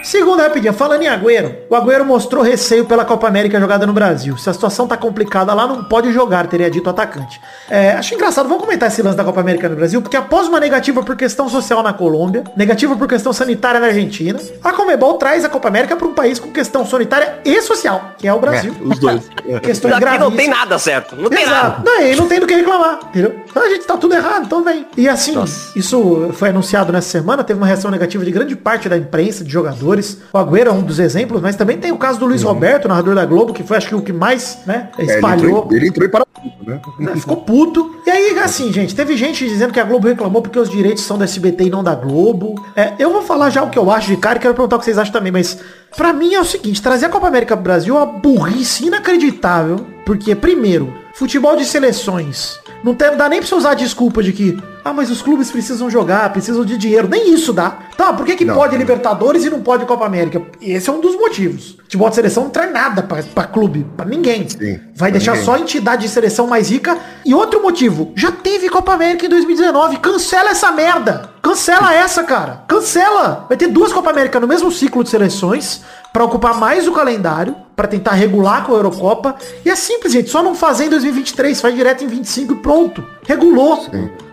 Segunda rapidinha, falando em Agüero, o Agüero mostrou receio pela Copa América jogada no Brasil. Se a situação tá complicada lá, não pode jogar, teria dito o atacante. É, acho engraçado, vamos comentar esse lance da Copa América no Brasil, porque após uma negativa por questão social na Colômbia, negativa por questão sanitária na Argentina, a Comebol traz a Copa América para um país com questão sanitária e social, que é o Brasil. Os dois. Questões Aqui não tem nada certo. Não tem Exato. nada. Não, e não tem do que reclamar, entendeu? Então a gente tá tudo errado, então vem. E assim, isso foi anunciado nessa semana, teve uma reação negativa de grande parte da imprensa, de jogadores. O Agüero é um dos exemplos, mas também tem o caso do Luiz Roberto, narrador da Globo, que foi acho que o que mais, né, É, ele, espalhou. entrou, ele entrou parafuso né? né, Ficou puto. E aí, assim, gente, teve gente dizendo que a Globo reclamou porque os direitos são da SBT e não da Globo. É, eu vou falar já o que eu acho de cara e quero perguntar o que vocês acham também, mas pra mim é o seguinte, trazer a Copa América pro Brasil é uma burrice inacreditável. Porque, primeiro, futebol de seleções. Não tem- dá nem pra você usar a desculpa de que, ah, mas os clubes precisam jogar, precisam de dinheiro. Nem isso dá. Tá, por que, que Não. pode Libertadores e não pode Copa América? Esse é um dos motivos. Futebol de seleção não traz nada pra, pra clube, pra ninguém. Sim, Vai pra deixar ninguém. só a entidade de seleção mais rica. E outro motivo, já teve Copa América em 2019. Cancela essa merda. Cancela essa, cara. Cancela. Vai ter duas Copa América no mesmo ciclo de seleções pra ocupar mais o calendário, pra tentar regular com a Eurocopa. E é simples, gente. Só não fazer em 2023, faz direto em 25 e pronto. Regulou.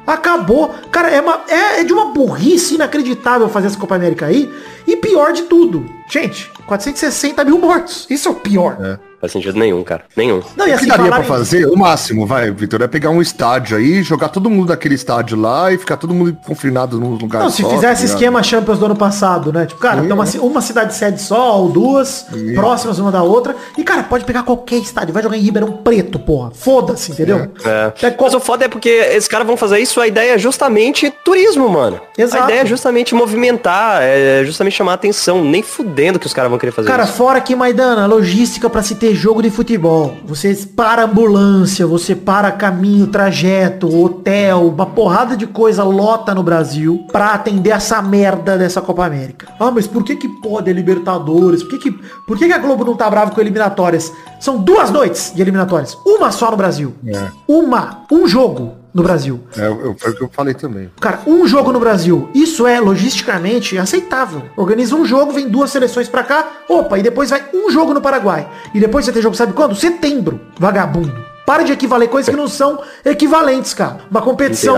Acabou. Cara, é, uma, é, é de uma burrice inacreditável fazer essa Copa América aí. E pior de tudo. Gente, 460 mil mortos. Isso é o pior. Faz sentido nenhum, cara. Nenhum. Não, e O que assim, daria pra fazer? O máximo, vai, Vitor, é pegar um estádio aí, jogar todo mundo naquele estádio lá e ficar todo mundo confinado num lugar Não, se só, fizer tá esse ligado? esquema Champions do ano passado, né? Tipo, cara, tem uma, uma cidade sede só, ou duas, próximas uma da outra. E, cara, pode pegar qualquer estádio. Vai jogar em Ribeirão Preto, porra. Foda-se, entendeu? É. É Mas o foda é porque esses caras vão fazer isso, a ideia é justamente turismo, mano. Exato. A ideia é justamente movimentar, é justamente chamar a atenção. Nem fudendo que os caras vão querer fazer Cara, isso. fora que, Maidana, a logística pra se ter jogo de futebol. Você para ambulância, você para caminho, trajeto, hotel, uma porrada de coisa lota no Brasil pra atender essa merda dessa Copa América. Ah, mas por que que pode a Libertadores? Por que que, por que que a Globo não tá brava com eliminatórias? São duas noites de eliminatórias. Uma só no Brasil. É. Uma. Um jogo no Brasil. É, eu- foi o que eu falei também. Cara, um jogo no Brasil, isso é logisticamente aceitável. Organiza um jogo, vem duas seleções pra cá, opa, e depois vai um jogo no Paraguai. E depois você tem jogo, sabe quando? Setembro, vagabundo. Para de equivaler coisas que não são equivalentes, cara. Uma competição.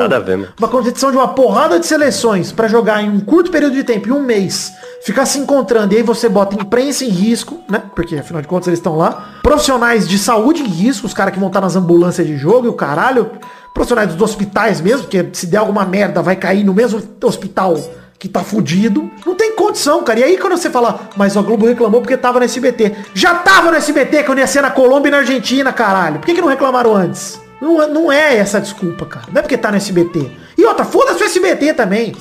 Ver. Uma competição de uma porrada de seleções pra jogar em um curto período de tempo, em um mês, ficar se encontrando, e aí você bota imprensa em risco, né? Porque afinal de contas eles estão lá. Profissionais de saúde em risco, os caras que vão estar nas ambulâncias de jogo e o caralho. Profissionais dos hospitais mesmo, porque se der alguma merda vai cair no mesmo hospital que tá fudido. Não tem condição, cara. E aí quando você fala, mas a Globo reclamou porque tava no SBT. Já tava no SBT quando ia ser na Colômbia e na Argentina, caralho. Por que, que não reclamaram antes? Não, não é essa desculpa, cara. Não é porque tá no SBT. E outra, foda-se o SBT também.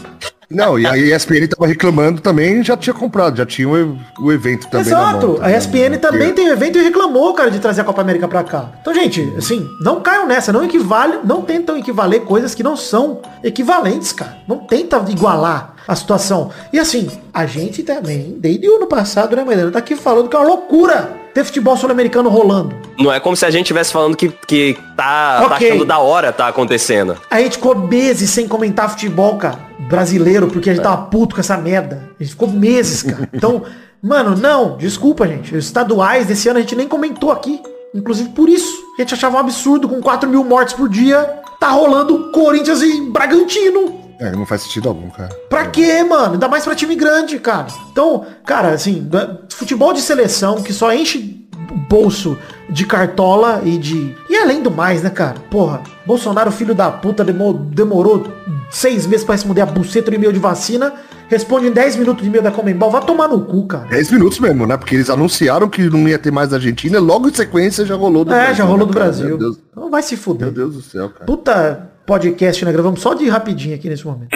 Não, e a ESPN tava reclamando também, já tinha comprado, já tinha o, o evento também na Exato. mão, tá a? ESPN também tem evento e reclamou, cara, de trazer a Copa América pra cá. Então, gente, assim, não caiam nessa. Não equivale, não tentam equivaler coisas que não são equivalentes, cara. Não tenta igualar a situação. E assim, a gente também, desde o ano passado, né, Maidana, tá aqui falando que é uma loucura ter futebol sul-americano rolando. Não é como se a gente estivesse falando que, que tá, tá Ok. achando da hora tá acontecendo. A gente ficou meses sem comentar futebol, cara, brasileiro, porque a gente tava puto com essa merda. A gente ficou meses, cara. Então, mano, não, desculpa, gente. Os estaduais desse ano a gente nem comentou aqui. Inclusive por isso. A gente achava um absurdo com 4 mil mortes por dia. Tá rolando Corinthians e Bragantino. É, não faz sentido algum, cara. Pra quê, mano? Ainda mais pra time grande, cara. Então, cara, assim, futebol de seleção que só enche bolso de cartola e de. E além do mais, né, cara? Porra, Bolsonaro, filho da puta, demo- demorou seis meses pra responder a buceta do e-mail de vacina. Responde em 10 minutos de e-mail da Comembol. Vai tomar no cu, cara. 10 minutos mesmo, né? Porque eles anunciaram que não ia ter mais da Argentina, logo em sequência já rolou do É, já rolou do né, cara? Brasil. Meu Deus, Então vai se fuder. meu Deus do céu, cara. Puta podcast, né? Gravamos só de rapidinho aqui nesse momento.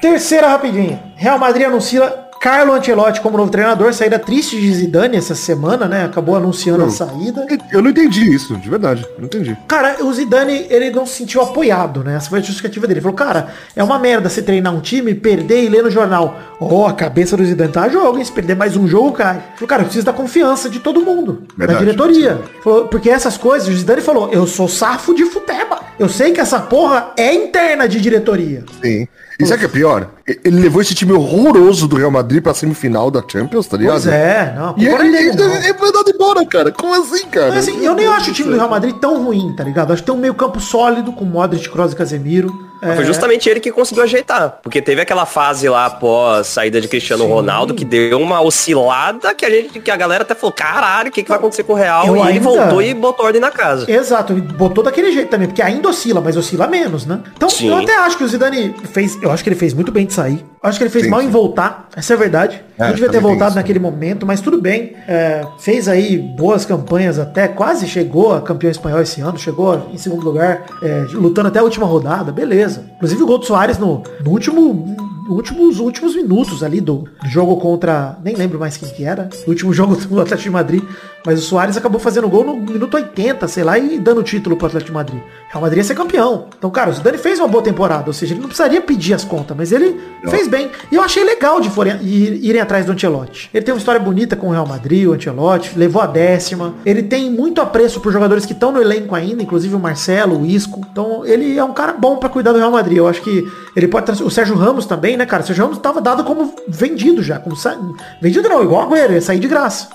Terceira rapidinha. Real Madrid anuncia Carlo Ancelotti como novo treinador. Saída triste de Zidane essa semana, né? Acabou anunciando a saída. Eu não entendi isso, de verdade. Não entendi. Cara, o Zidane, ele não se sentiu apoiado, né? Essa foi a justificativa dele. Ele falou, cara, é uma merda você treinar um time, perder e ler no jornal. Ó, a cabeça do Zidane tá a jogo, hein? Se perder mais um jogo, cai. Ele falou, cara, eu preciso da confiança de todo mundo. Da Verdade. diretoria. Falou, porque essas coisas, o Zidane falou, eu sou safo de futeba. Eu sei que essa porra é interna de diretoria. Sim. E sabe o que é pior? Ele levou esse time horroroso do Real Madrid pra semifinal da Champions, tá ligado? Pois é, não. E ele, é foi mandado embora, cara. Como assim, cara? Mas assim, eu nem acho o time do Real Madrid tão ruim, tá ligado? Acho que tem um meio campo sólido com Modric, Kroos e Casemiro. É, Foi justamente ele que conseguiu ajeitar. Porque teve aquela fase lá após saída de Cristiano Ronaldo que deu uma oscilada que a gente, que a galera até falou, caralho, o que, que vai acontecer com o Real? Eu e ele ainda- voltou e botou ordem na casa. Exato, e botou daquele jeito também, porque ainda oscila, mas oscila menos, né? Então Sim. eu até acho que o Zidane fez, eu acho que ele fez muito bem de sair. Acho que ele fez Sim, mal sim. em voltar, essa é a verdade. É, não devia ter voltado isso. naquele momento, mas tudo bem. É, fez aí boas campanhas até, quase chegou a campeão espanhol esse ano, chegou em segundo lugar, é, lutando até a última rodada, beleza. Inclusive o gol do Soares no, no último. Últimos, últimos minutos ali do jogo contra. Nem lembro mais quem que era. No último jogo do Atlético de Madrid. Mas o Soares acabou fazendo gol no minuto 80, sei lá, e dando o título pro Atlético de Madrid. Real Madrid ia ser campeão. Então, cara, o Zidane fez uma boa temporada. Ou seja, ele não precisaria pedir as contas, mas ele fez bem. E eu achei legal de forem, ir- irem atrás do Ancelotti. Ele tem uma história bonita com o Real Madrid, o Ancelotti, levou a décima. Ele tem muito apreço por jogadores que estão no elenco ainda, inclusive o Marcelo, o Isco. Então, ele é um cara bom pra cuidar do Real Madrid. Eu acho que ele pode trans- O Sérgio Ramos também, né, cara? O Sérgio Ramos tava dado como vendido já. Como sa... Vendido não, igual o Agüero, ia sair de graça.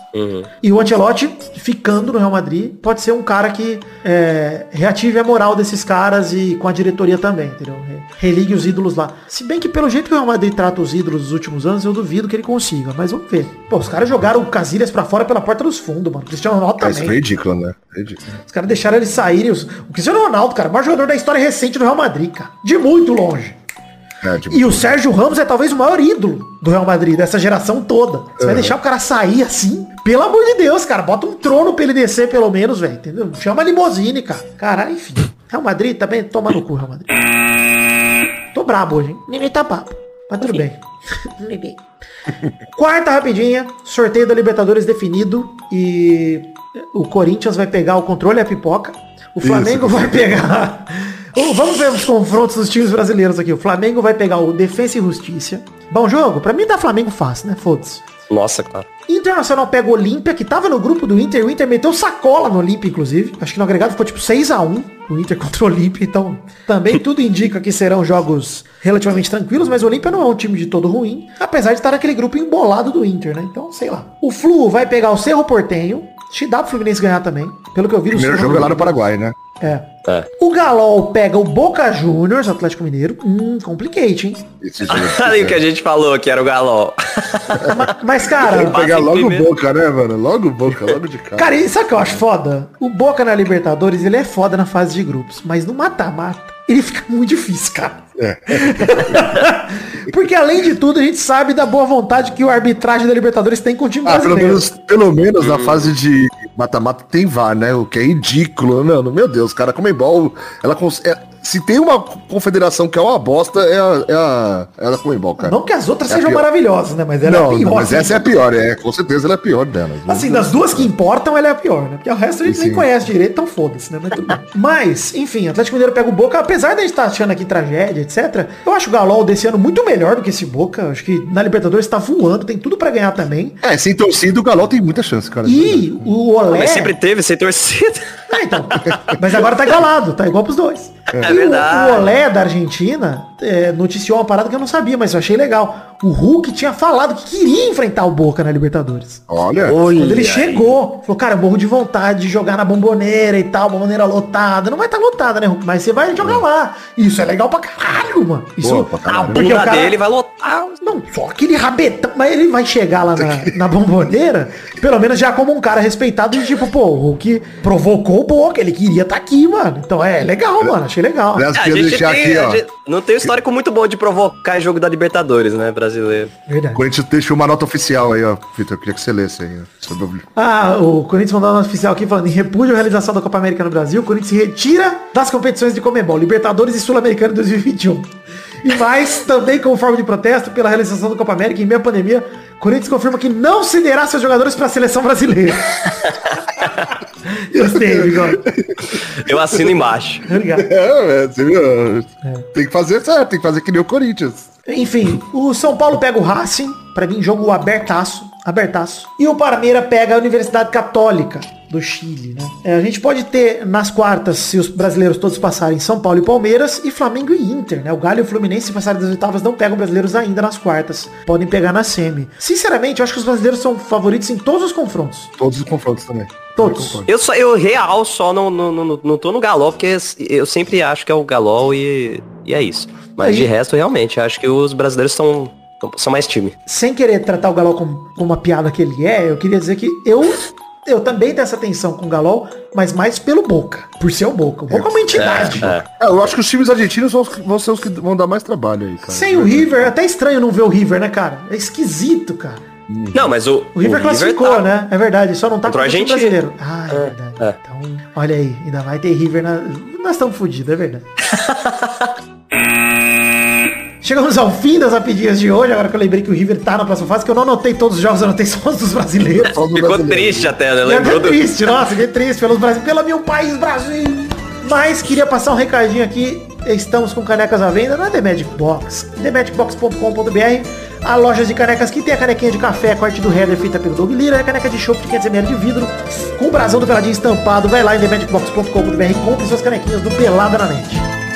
E o Ancelotti, ficando no Real Madrid, pode ser um cara que é, reative a moral desses caras e com a diretoria também, entendeu? Re- Religue os ídolos lá. Se bem que pelo jeito que o Real Madrid trata os ídolos dos últimos anos, eu duvido que ele consiga. Mas vamos ver. Pô, os caras jogaram o Casilhas pra fora pela porta dos fundos, mano. O Cristiano Ronaldo Ah, isso foi também. ridículo, né? Ridículo. Os caras deixaram eles saírem. Os... O Cristiano Ronaldo, cara, o maior jogador da história recente do Real Madrid, cara. De muito longe. É, tipo, E o Sérgio Ramos é talvez o maior ídolo do Real Madrid, dessa geração toda. Você vai deixar o cara sair assim? Pelo amor de Deus, cara. Bota um trono pra ele descer, pelo menos, velho. Entendeu? Chama a limousine, cara. Cara, enfim. Real Madrid também toma no cu, Real Madrid. Tô brabo hoje, hein? Ninguém tá papo. Mas tudo bem. Ninguém. Quarta rapidinha, sorteio da Libertadores definido e o Corinthians vai pegar o controle e a pipoca. O Flamengo vai pegar. Vamos ver os confrontos dos times brasileiros aqui. O Flamengo vai pegar o Defensa e Justiça. Bom jogo, pra mim dá Flamengo fácil, né? Foda-se. Nossa, cara. Internacional pega o Olímpia, que tava no grupo do Inter. O Inter meteu sacola no Olímpia, inclusive. Acho que no agregado ficou tipo 6x1 o Inter contra o Olímpia. Então, também tudo indica que serão jogos relativamente tranquilos, mas o Olímpia não é um time de todo ruim. Apesar de estar naquele grupo embolado do Inter, né? Então, sei lá. O Flu vai pegar o Cerro Portenho. Acho que dá pro Fluminense ganhar também. Pelo que eu vi no primeiro jogo é lá no Paraguai, né? É. É. O Galol pega o Boca Juniors, Atlético Mineiro. Hum, complicate, hein? Ali o que a gente falou que era o Galol. Ma- Mas, cara, Pegar logo primeiro. boca, né, mano? Logo boca, logo de cara. Cara, e sabe o que eu acho foda? O Boca na Libertadores, ele é foda na fase de grupos, mas no mata-mata, ele fica muito difícil, cara. Porque além de tudo, a gente sabe da boa vontade que o arbitragem da Libertadores tem com o time Ah, pelo brasileiro. menos, pelo menos na fase de mata-mata tem VAR, né? O que é ridículo, mano. Meu Deus, cara, como é. Ela cons- é- se tem uma confederação que é uma bosta, é a, é a, é a da Comembol, cara. Não que as outras É a sejam maravilhosas, né? Mas ela não, é a pior. não, mas essa é a pior, é. Com certeza ela é a pior delas. Assim, das duas que importam, ela é a pior, né? Porque o resto a gente Sim, nem sim. conhece direito, então foda-se, né? Mas, tudo bem. Mas, enfim, Atlético Mineiro pega o Boca, apesar de a gente estar achando aqui tragédia, etc. Eu acho o Galol desse ano muito melhor do que esse Boca. Acho que na Libertadores tá voando, tem tudo pra ganhar também. É, sem torcida o Galol tem muita chance, cara. E o Olé... Mas sempre teve, sem torcida. É, então. Mas agora tá igualado, tá igual pros dois. É e o- verdade. O, Olé da Argentina é, noticiou uma parada que eu não sabia, mas eu achei legal. O Hulk tinha falado que queria enfrentar o Boca na Libertadores. Olha. Quando ele chegou, falou, cara, eu morro de vontade de jogar na bomboneira e tal, bomboneira lotada. Não vai estar lotada, né, Hulk? Mas você vai jogar lá. Isso é legal pra caralho, mano. Isso, Boa, pra caralho. A porque o cara- dele vai lotar. Não, só aquele rabetão. Mas ele vai chegar lá na, na bomboneira, pelo menos já como um cara respeitado de tipo, pô, o Hulk provocou o Boca, ele queria estar aqui, mano. Então é legal, mano. Achei legal. Aliás, A queria gente deixar tem- aqui, a gente não tem um histórico muito bom de provocar em jogo da Libertadores, né, brasileiro. Verdade. O Corinthians deixou uma nota oficial aí, ó. Vitor, eu queria que você lesse aí, ó. Sobre Ah, o Corinthians mandou uma nota oficial aqui falando em repúdio à realização da Copa América no Brasil. O Corinthians se retira das competições de Comebol, Libertadores e Sul-Americano 2021. E mais, também como forma de protesto pela realização da Copa América em meio à pandemia, Corinthians confirma que não cederá seus jogadores para a seleção brasileira. Gostei, bigode. Eu assino embaixo. Obrigado. É, é, você viu? Tem que fazer certo, tem que fazer que nem o Corinthians. Enfim, o São Paulo pega o Racing, pra mim jogo abertaço, abertaço. E o Parmeira pega a Universidade Católica do Chile, né? É, a gente pode ter nas quartas, se os brasileiros todos passarem, São Paulo e Palmeiras, e Flamengo e Inter, né? O Galo e o Fluminense, se passarem das oitavas, não pegam brasileiros ainda nas quartas. Podem pegar na semi. Sinceramente, eu acho que os brasileiros são favoritos em todos os confrontos. Todos os confrontos também. Todos. Eu só, eu real só não, não, não, não tô no Galol, porque eu sempre acho que é o Galol e, e é isso. Mas Aí- de resto, realmente, acho que os brasileiros são, são mais time. sem querer tratar o Galol como, como uma piada que ele é, eu queria dizer que eu Eu também tenho essa tensão com o Galol, mas mais pelo Boca. Por ser o Boca. O Boca é uma entidade. É. É, eu acho que os times argentinos vão, vão ser os que vão dar mais trabalho aí, cara. Sem o River, é até estranho não ver o River, né, cara? É esquisito, cara. Não, mas o, O River classificou, tá- né? É verdade, só não tá Contra o o time Argentina. brasileiro. Ah, é, verdade. é. Então, olha aí, ainda vai ter River na... Nós estamos fodidos, é verdade. Chegamos ao fim das rapidinhas de hoje, agora que eu lembrei que o River tá na próxima fase, que eu não anotei todos os jogos, eu anotei só os dos brasileiros. Do Ficou brasileiro. triste até, né? E Lembrou até do... triste, nossa, que triste pelos Brasil, pelo meu país, Brasil. Mas queria passar um recadinho aqui. Estamos com canecas à venda na The Magic Box. TheMagicBox.com.br A loja de canecas que tem a canequinha de café, corte do header feita pelo Doug Lira, a caneca de chopp de 500ml de vidro, com o brasão do Peladinho estampado. Vai lá em TheMagicBox.com.br e compre suas canequinhas do Pelada na Net.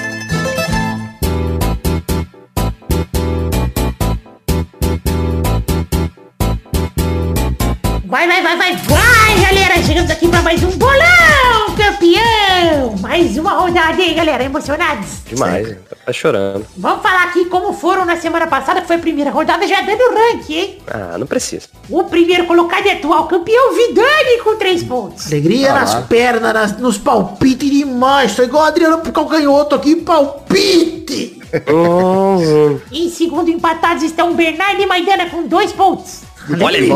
Vai, vai, vai, vai, vai, galera! Chegamos aqui pra mais um bolão, campeão! Mais uma rodada aí, galera, emocionados? Demais, hein? tá chorando. Vamos falar aqui como foram na semana passada, que foi a primeira rodada, já dando rank, hein? Ah, não precisa. O primeiro colocado é atual campeão, Vidani, com 3 pontos. Alegria nas pernas, nas- nos palpites demais. Tô igual o Adriano pro calcanhoto aqui, palpite! Em segundo empatados estão Bernardo e Maidana com 2 pontos. Olha aí.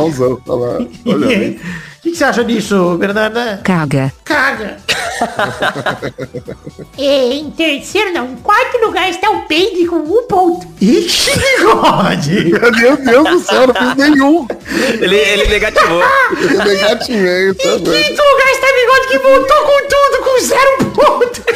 Tá lá. Olha aí. O que, que você acha disso, Bernarda? Caga. Caga! E em terceiro, não, em quarto lugar está o Peide com 1 ponto. Ixi, bigode! Meu Deus do céu, eu não fiz nenhum. ele, ele negativou. Eu negativei, tá Em vendo? quinto lugar está bigode que voltou com tudo, com zero ponto!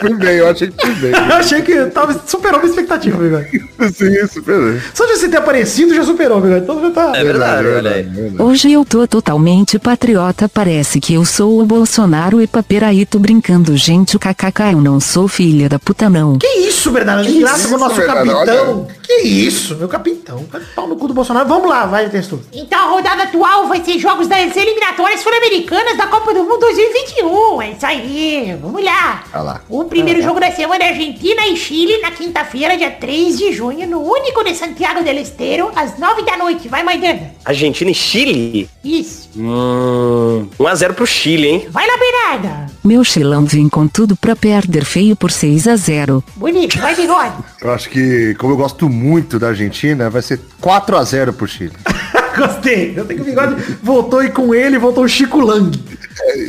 Fui bem, eu achei que fui bem. Eu achei que tava, superou a minha expectativa, bigode. Sim, superei. Só de você ter aparecido já superou, bigode. Então já tá. É verdade, olha aí. verdade. Hoje eu tô totalmente patriota, parece que eu sou o Bolsonaro e paperaíto brincando, gente, kkk, eu não sou filha da puta não. Que isso, Bernardo? De graça isso, com o nosso Bernardo? capitão. Que isso, meu capitão. Pau no cu do Bolsonaro. Vamos lá, vai, texto. Então a rodada atual vai ser jogos das eliminatórias sul-americanas da Copa do Mundo 2021. É isso aí, vamos lá. Olha lá. O primeiro jogo da semana é Argentina e Chile na quinta-feira, dia 3 de junho, no único de Santiago del Estero, às 9 da noite. Vai, Maidana. Argentina e Chile? Isso. Hum, 1x0 pro Chile, hein? Vai lá, Bernarda. Meu chilão vem com tudo pra perder feio por 6 a 0 Bonito, vai, Bigode. Eu acho que, como eu gosto muito da Argentina, vai ser 4x0 pro Chile. Gostei. Eu tenho que o bigode voltou e com ele voltou o Chico Lang.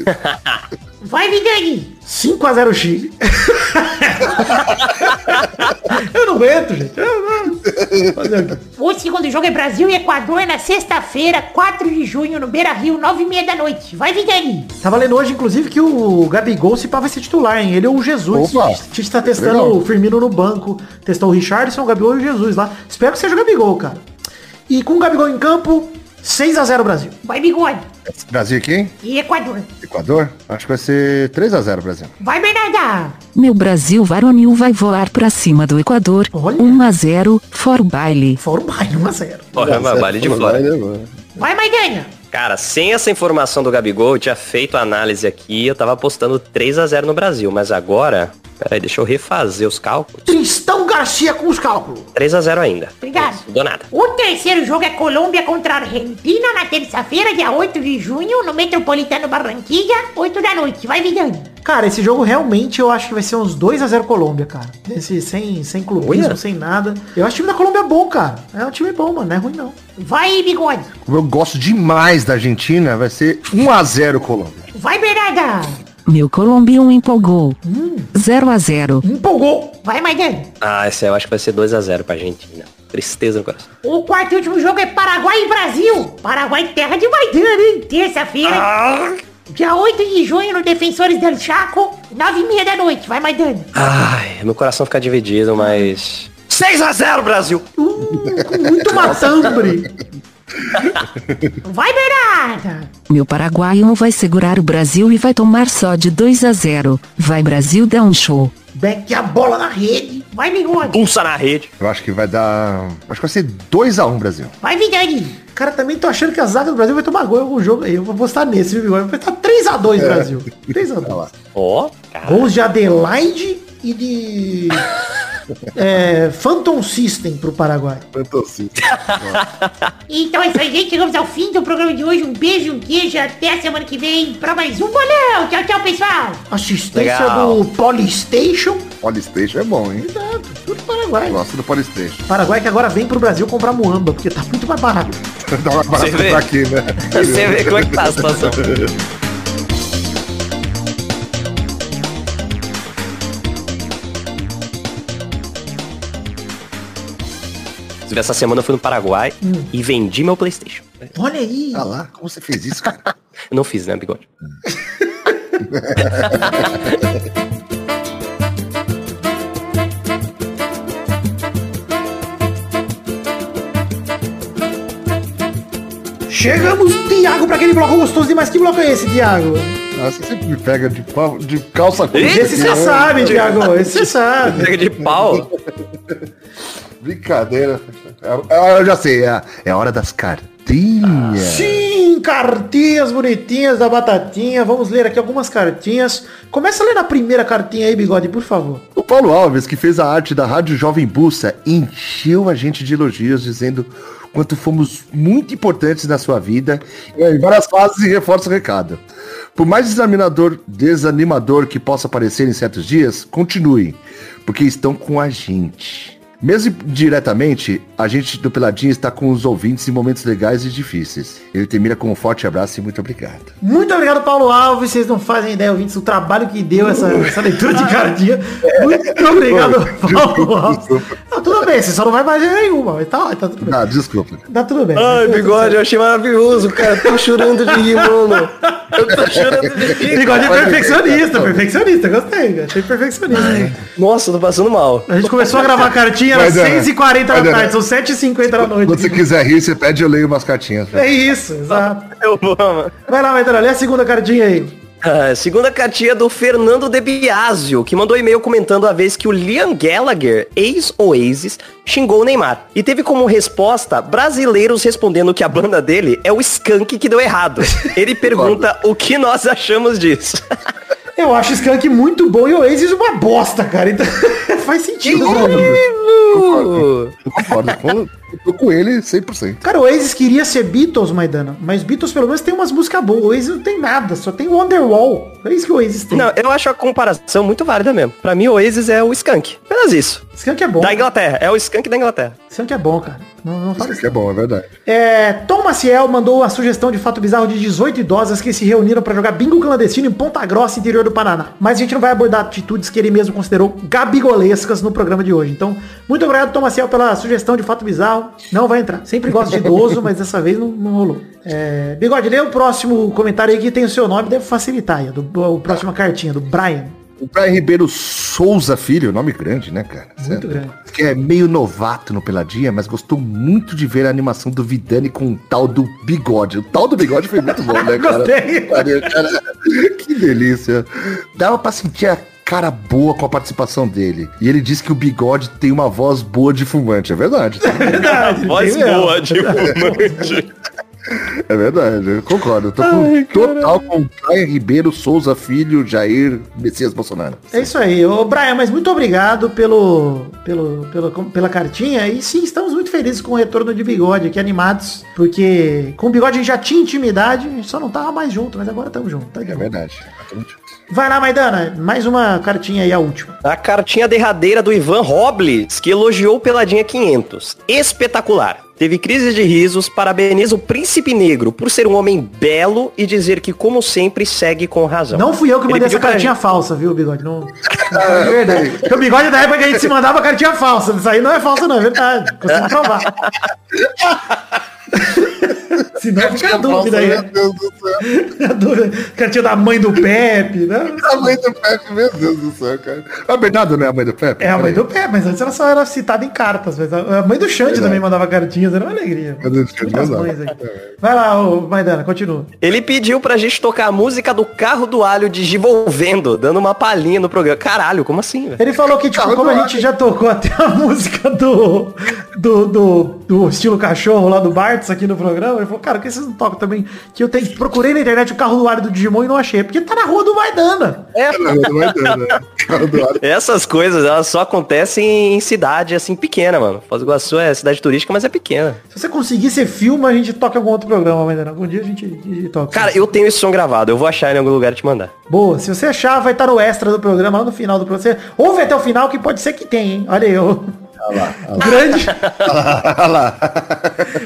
Vai, Vidani. 5x0 Chile. eu não aguento, gente. Eu não- Fazer o segundo jogo é Brasil e Equador na sexta-feira, 4 de junho, no Beira Rio, 9 e meia da noite. Vai, Vidani. Tava lendo hoje, inclusive, que o Gabigol se pá vai ser titular, hein? Ele ou o Jesus. Opa. A gente tá testando Legal. o Firmino no banco. Testou o Richardson, o Gabigol e o Jesus lá. Espero que seja o Gabigol, cara. E com o Gabigol em campo, 6x0 Brasil. Vai, Bigode. Brasil aqui, hein? E Equador. Equador? Acho que vai ser 3x0 Brasil. Vai, Bernarda. Meu Brasil varonil vai voar pra cima do Equador. Olha. 1 a 0 for baile. Fora o baile, 1x0. Porra, mas vale de fora. Vai, Maidana. Cara, sem essa informação do Gabigol, eu tinha feito a análise aqui, eu tava apostando 3x0 no Brasil, mas agora... Peraí, deixa eu refazer os cálculos. Tristão Garcia com os cálculos. 3x0 ainda. Obrigado. Não mudou nada. O terceiro jogo é Colômbia contra a Argentina na terça-feira, dia 8 de junho, no Metropolitano Barranquilla, 8 da noite. Vai, Vidani. Cara, esse jogo realmente eu acho que vai ser uns 2x0 Colômbia, cara. Esse, sem, sem clubismo, Olha. sem nada. Eu acho o time da Colômbia bom, cara. É um time bom, mano. Não é ruim, não. Vai, Bigode. Como eu gosto demais da Argentina, vai ser 1x0 Colômbia. Vai, Bernarda. Meu colombiano empolgou. 0 a 0 Empolgou. Vai, Maidana. Ah, esse aí eu acho que vai ser 2x0 pra Argentina. Tristeza no coração. O quarto e último jogo é Paraguai e Brasil. Paraguai terra de Maidana, hein? Terça-feira. Dia 8 de junho no Defensores del Chaco, 9 e meia da noite. Vai, Maidana. Ai, meu coração fica dividido, mas... 6x0 Brasil! Com muito matambre. Vai, Bernarda. Meu paraguaio vai segurar o Brasil e vai tomar só de 2 a 0 Vai Brasil, dá um show. Beck a bola na rede. Vai, Bigode. Pulsa na rede. Eu acho que vai dar... Acho que vai ser 2x1 Brasil. Vai, Vidani. Cara, também tô achando que a zaga do Brasil vai tomar gol em algum jogo aí. Eu vou postar nesse, viu, Bigode? Vai estar 3x2 Brasil. 3x2. Ó, cara. Gols de Adelaide e de... é, Phantom System pro Paraguai. Tanto assim. Então é isso aí, gente. Chegamos ao fim do programa de hoje. Um beijo, um queijo. Até a semana que vem pra mais um bolão. Tchau, tchau, pessoal. Assistência Legal. do Polystation. Polystation é bom, hein? Exato, tudo Paraguai. Gosto do Polystation. Paraguai que agora vem pro Brasil comprar muamba, porque tá muito mais barato. Dá uma barata vê? pra aqui, né? Você vê como é que tá a situação. Inclusive, Essa semana eu fui no Paraguai e vendi meu Playstation. Olha aí. Ah lá, como você fez isso, cara? Eu não fiz, né, bigode? Chegamos, Thiago, pra aquele bloco gostoso demais. Que bloco é esse, Thiago? Nossa, você sempre me pega de, pau- de calça curta. Esse você sabe, Thiago. Esse você sabe. Pega de pau. Brincadeira. É- Eu já sei, é, é hora das cartinhas. Sim, cartinhas bonitinhas da batatinha. Vamos ler aqui algumas cartinhas. Começa a ler na primeira cartinha aí, bigode, por favor. O Paulo Alves, que fez a arte da Rádio Jovem Bussa, encheu a gente de elogios, dizendo quanto fomos muito importantes na sua vida em várias fases e reforça o recado. Por mais desanimador, desanimador que possa parecer em certos dias, continue, porque estão com a gente. Mesmo diretamente, a gente do Peladinho está com os ouvintes em momentos legais e difíceis. Ele termina com um forte abraço e muito obrigado. Muito obrigado, Paulo Alves. Vocês não fazem ideia, ouvintes, o trabalho que deu essa, essa leitura de cartinha. Muito obrigado, Paulo Alves. Não, tudo bem, você só não vai mais nenhuma. Mas tá, tá tudo bem. Ah, desculpa. Tá tudo bem. Ai, bigode, eu achei maravilhoso, cara. Tô chorando de rir, mano. Eu tô chorando de rir. Bigode é perfeccionista, perfeccionista. Gostei, achei perfeccionista. Nossa, tô passando mal. A gente começou a gravar a cartinha, era Vai, Dana. 6h40 da Vai, Dana. tarde, são 7h50 da noite. Quando você quiser rir, você pede eu leio umas cartinhas. É isso, exato. Eu amo. Vai lá, Maidana, lê a segunda cartinha aí. Ah, segunda cartinha do Fernando De Biasio, que mandou e-mail comentando a vez que o Liam Gallagher, ex-Oasis, xingou o Neymar. E teve como resposta brasileiros respondendo que a banda dele é o Skank que deu errado. Ele pergunta o que nós achamos disso. Eu acho Skank muito bom e o Oasis uma bosta, cara. Então faz sentido. Eu concordo. Com- Eu tô com ele 100%. Cara, o Oasis queria ser Beatles, Maidana. Mas Beatles pelo menos tem umas músicas boas. O Oasis não tem nada, só tem Wonderwall. É isso que o Oasis tem. Não, eu acho a comparação muito válida mesmo. Pra mim, o Oasis é o Skank. Apenas isso. Skank é bom. Da Inglaterra. É o Skank da Inglaterra. Skank é bom, cara. Não, não fala Isso é bom, é verdade. É, Tom Maciel mandou a sugestão de fato bizarro de 18 idosas que se reuniram para jogar bingo clandestino em Ponta Grossa, interior do Paraná. Mas a gente não vai abordar atitudes que ele mesmo considerou gabigolescas no programa de hoje. Então, muito obrigado, Tom Maciel, pela sugestão de fato bizarro. Não vai entrar. Sempre gosto de idoso, mas dessa vez não, não rolou. É, Bigode, lê o próximo comentário aí que tem o seu nome, deve facilitar aí. Do, a próxima cartinha, do Brian. O Brian Ribeiro Souza Filho, nome grande, né, cara? Muito Certo? grande. Que é meio novato no Peladinha, mas gostou muito de ver a animação do Vidani com o tal do bigode. O tal do bigode foi muito bom, né, cara? Gostei. Cara. Que delícia. Dava pra sentir a cara boa com a participação dele. E ele disse que o bigode tem uma voz boa de fumante. É verdade. tá? Verdade, Voz boa de fumante. É verdade, eu concordo. Eu tô com, total com o Brian Ribeiro Souza Filho, Jair Messias Bolsonaro. É isso aí. Ô, Brian, mas muito obrigado pelo, pelo, pelo, pela cartinha. E sim, estamos muito felizes com o retorno de Bigode aqui, animados. Porque com o Bigode a gente já tinha intimidade, a gente só não tava mais junto, mas agora estamos juntos. Tá É verdade. Vai lá, Maidana. Mais uma cartinha aí, a última. A cartinha derradeira do Ivan Robles, que elogiou Peladinha 500. Espetacular. Teve crise de risos, parabeniza o Príncipe Negro por ser um homem belo e dizer que, como sempre, segue com razão. Não fui eu que Ele mandei essa cartinha falsa, viu, Bigode? Não, é verdade. Porque o Bigode da época que a gente se mandava cartinha falsa. Isso aí não é falsa, não, é verdade. Consigo provar. Senão fica a dúvida aí. Meu Deus do céu. A dúvida. Cartinha da mãe do Pepe, né? A mãe do Pepe, meu Deus do céu, cara. A Bernardo não é a mãe do Pepe? É a mãe do Pepe, mas antes ela só era citada em cartas. Mas a mãe do Xande também mandava cartinhas, era uma alegria. Não. aqui. Vai lá, ô, Maidana, continua. Ele pediu pra gente tocar a música do Carro do Alho de Givolvendo, dando uma palhinha no programa. Caralho, como assim, velho? Ele falou que, tipo, Carro como a gente já tocou até a música do, do, do, do estilo cachorro lá do Bartz aqui no programa, ele falou, cara, por que vocês não tocam também? Que eu tenho, procurei na internet o carro do ar do Digimon e não achei. Porque tá na rua do Maidana. É, é né? cara do ar. Essas coisas, elas só acontecem em cidade, assim, pequena, mano. Foz do Iguaçu é cidade turística, mas é pequena. Se você conseguir, você filma, a gente toca em algum outro programa, mas algum dia a gente, a gente toca. Cara, eu tenho esse som gravado, eu vou achar em algum lugar e te mandar. Boa, se você achar, vai estar no extra do programa, lá no final do programa. Você ouve até o final, que pode ser que tenha, hein? Olha aí, eu... Grande. Olha lá.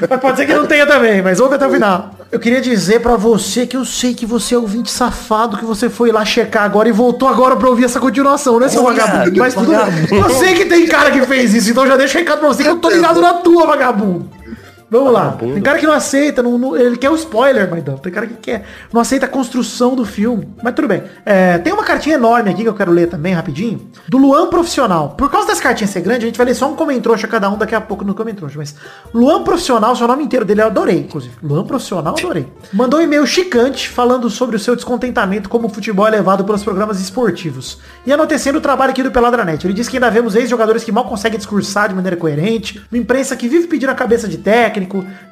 Mas pode ser que não tenha também, mas ouve até o final. Eu queria dizer pra você que eu sei que você é ouvinte safado, que você foi lá checar agora e voltou agora pra ouvir essa continuação, né, seu vagabundo? Mas tudo bem. Eu sei que tem cara que fez isso, então já deixa recado pra você que eu tô ligado na tua, vagabundo. Vamos lá. Vagabundo. Tem cara que não aceita, não, não- ele quer o spoiler, Maidão. Tem cara que quer, não aceita a construção do filme. Mas tudo bem. É, tem uma cartinha enorme aqui que eu quero ler também, rapidinho. Do Luan Profissional. Por causa das cartinhas ser grande, a gente vai ler só um comentrouxa cada um daqui a pouco no comentrouxa. Mas Luan Profissional, seu nome inteiro dele eu adorei, inclusive. Luan Profissional, adorei. Mandou um e-mail chicante falando sobre o seu descontentamento como o futebol é levado pelos programas esportivos. E anotecendo o trabalho aqui do Peladranet. Ele diz que ainda vemos ex-jogadores que mal conseguem discursar de maneira coerente, uma imprensa que vive pedindo a cabeça de técnico,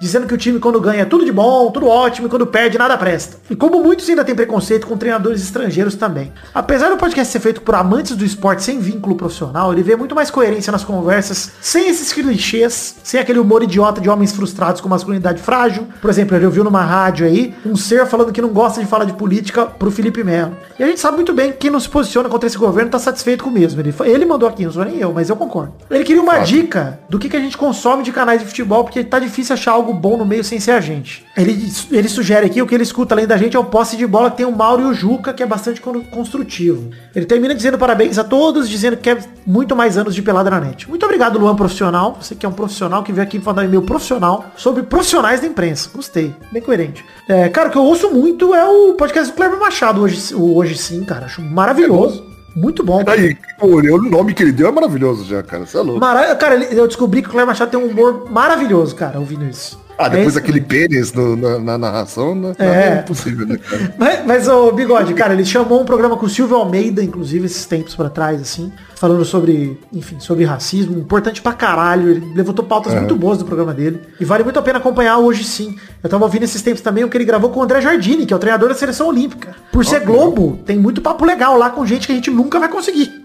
dizendo que o time quando ganha é tudo de bom, tudo ótimo, e quando perde nada presta. E como muitos ainda têm preconceito com treinadores estrangeiros também. Apesar do podcast ser feito por amantes do esporte sem vínculo profissional, ele vê muito mais coerência nas conversas, sem esses clichês, sem aquele humor idiota de homens frustrados com masculinidade frágil. Por exemplo, ele ouviu numa rádio aí um ser falando que não gosta de falar de política pro Felipe Melo. E a gente sabe muito bem que quem não se posiciona contra esse governo tá satisfeito com o mesmo. Ele, ele mandou aqui, não sou nem eu, mas eu concordo. Ele queria uma dica do que, que a gente consome de canais de futebol, porque tá difícil achar algo bom no meio sem ser a gente. Ele, ele sugere aqui, o que ele escuta além da gente é o posse de bola que tem o Mauro e o Juca, que é bastante con- construtivo. Ele termina dizendo parabéns a todos, dizendo que quer muito mais anos de pelada na net. Muito obrigado, Luan Profissional. Você que é um profissional que veio aqui mandar um e-mail profissional sobre profissionais da imprensa. Gostei. Bem coerente. É, cara, o que eu ouço muito é o podcast do Cleber Machado hoje, hoje sim, cara. Acho maravilhoso. Muito bom. Aí, pô, o nome que ele deu é maravilhoso já, cara. Você é louco. Mara... Cara, eu descobri que o Cleber Machado tem um humor maravilhoso, cara, ouvindo isso. Ah, É depois isso daquele pênis no- na, na narração, né? É. é impossível, né, cara? Mas, mas o Bigode, cara, ele chamou um programa com o Silvio Almeida, inclusive, esses tempos pra trás, assim, falando sobre, enfim, sobre racismo, importante pra caralho. Ele levantou pautas muito boas do programa dele. E vale muito a pena acompanhar hoje sim. Eu tava ouvindo esses tempos também o que ele gravou com o André Jardini, que é o treinador da seleção olímpica. Por ser Globo, tem muito papo legal lá com gente que a gente nunca vai conseguir.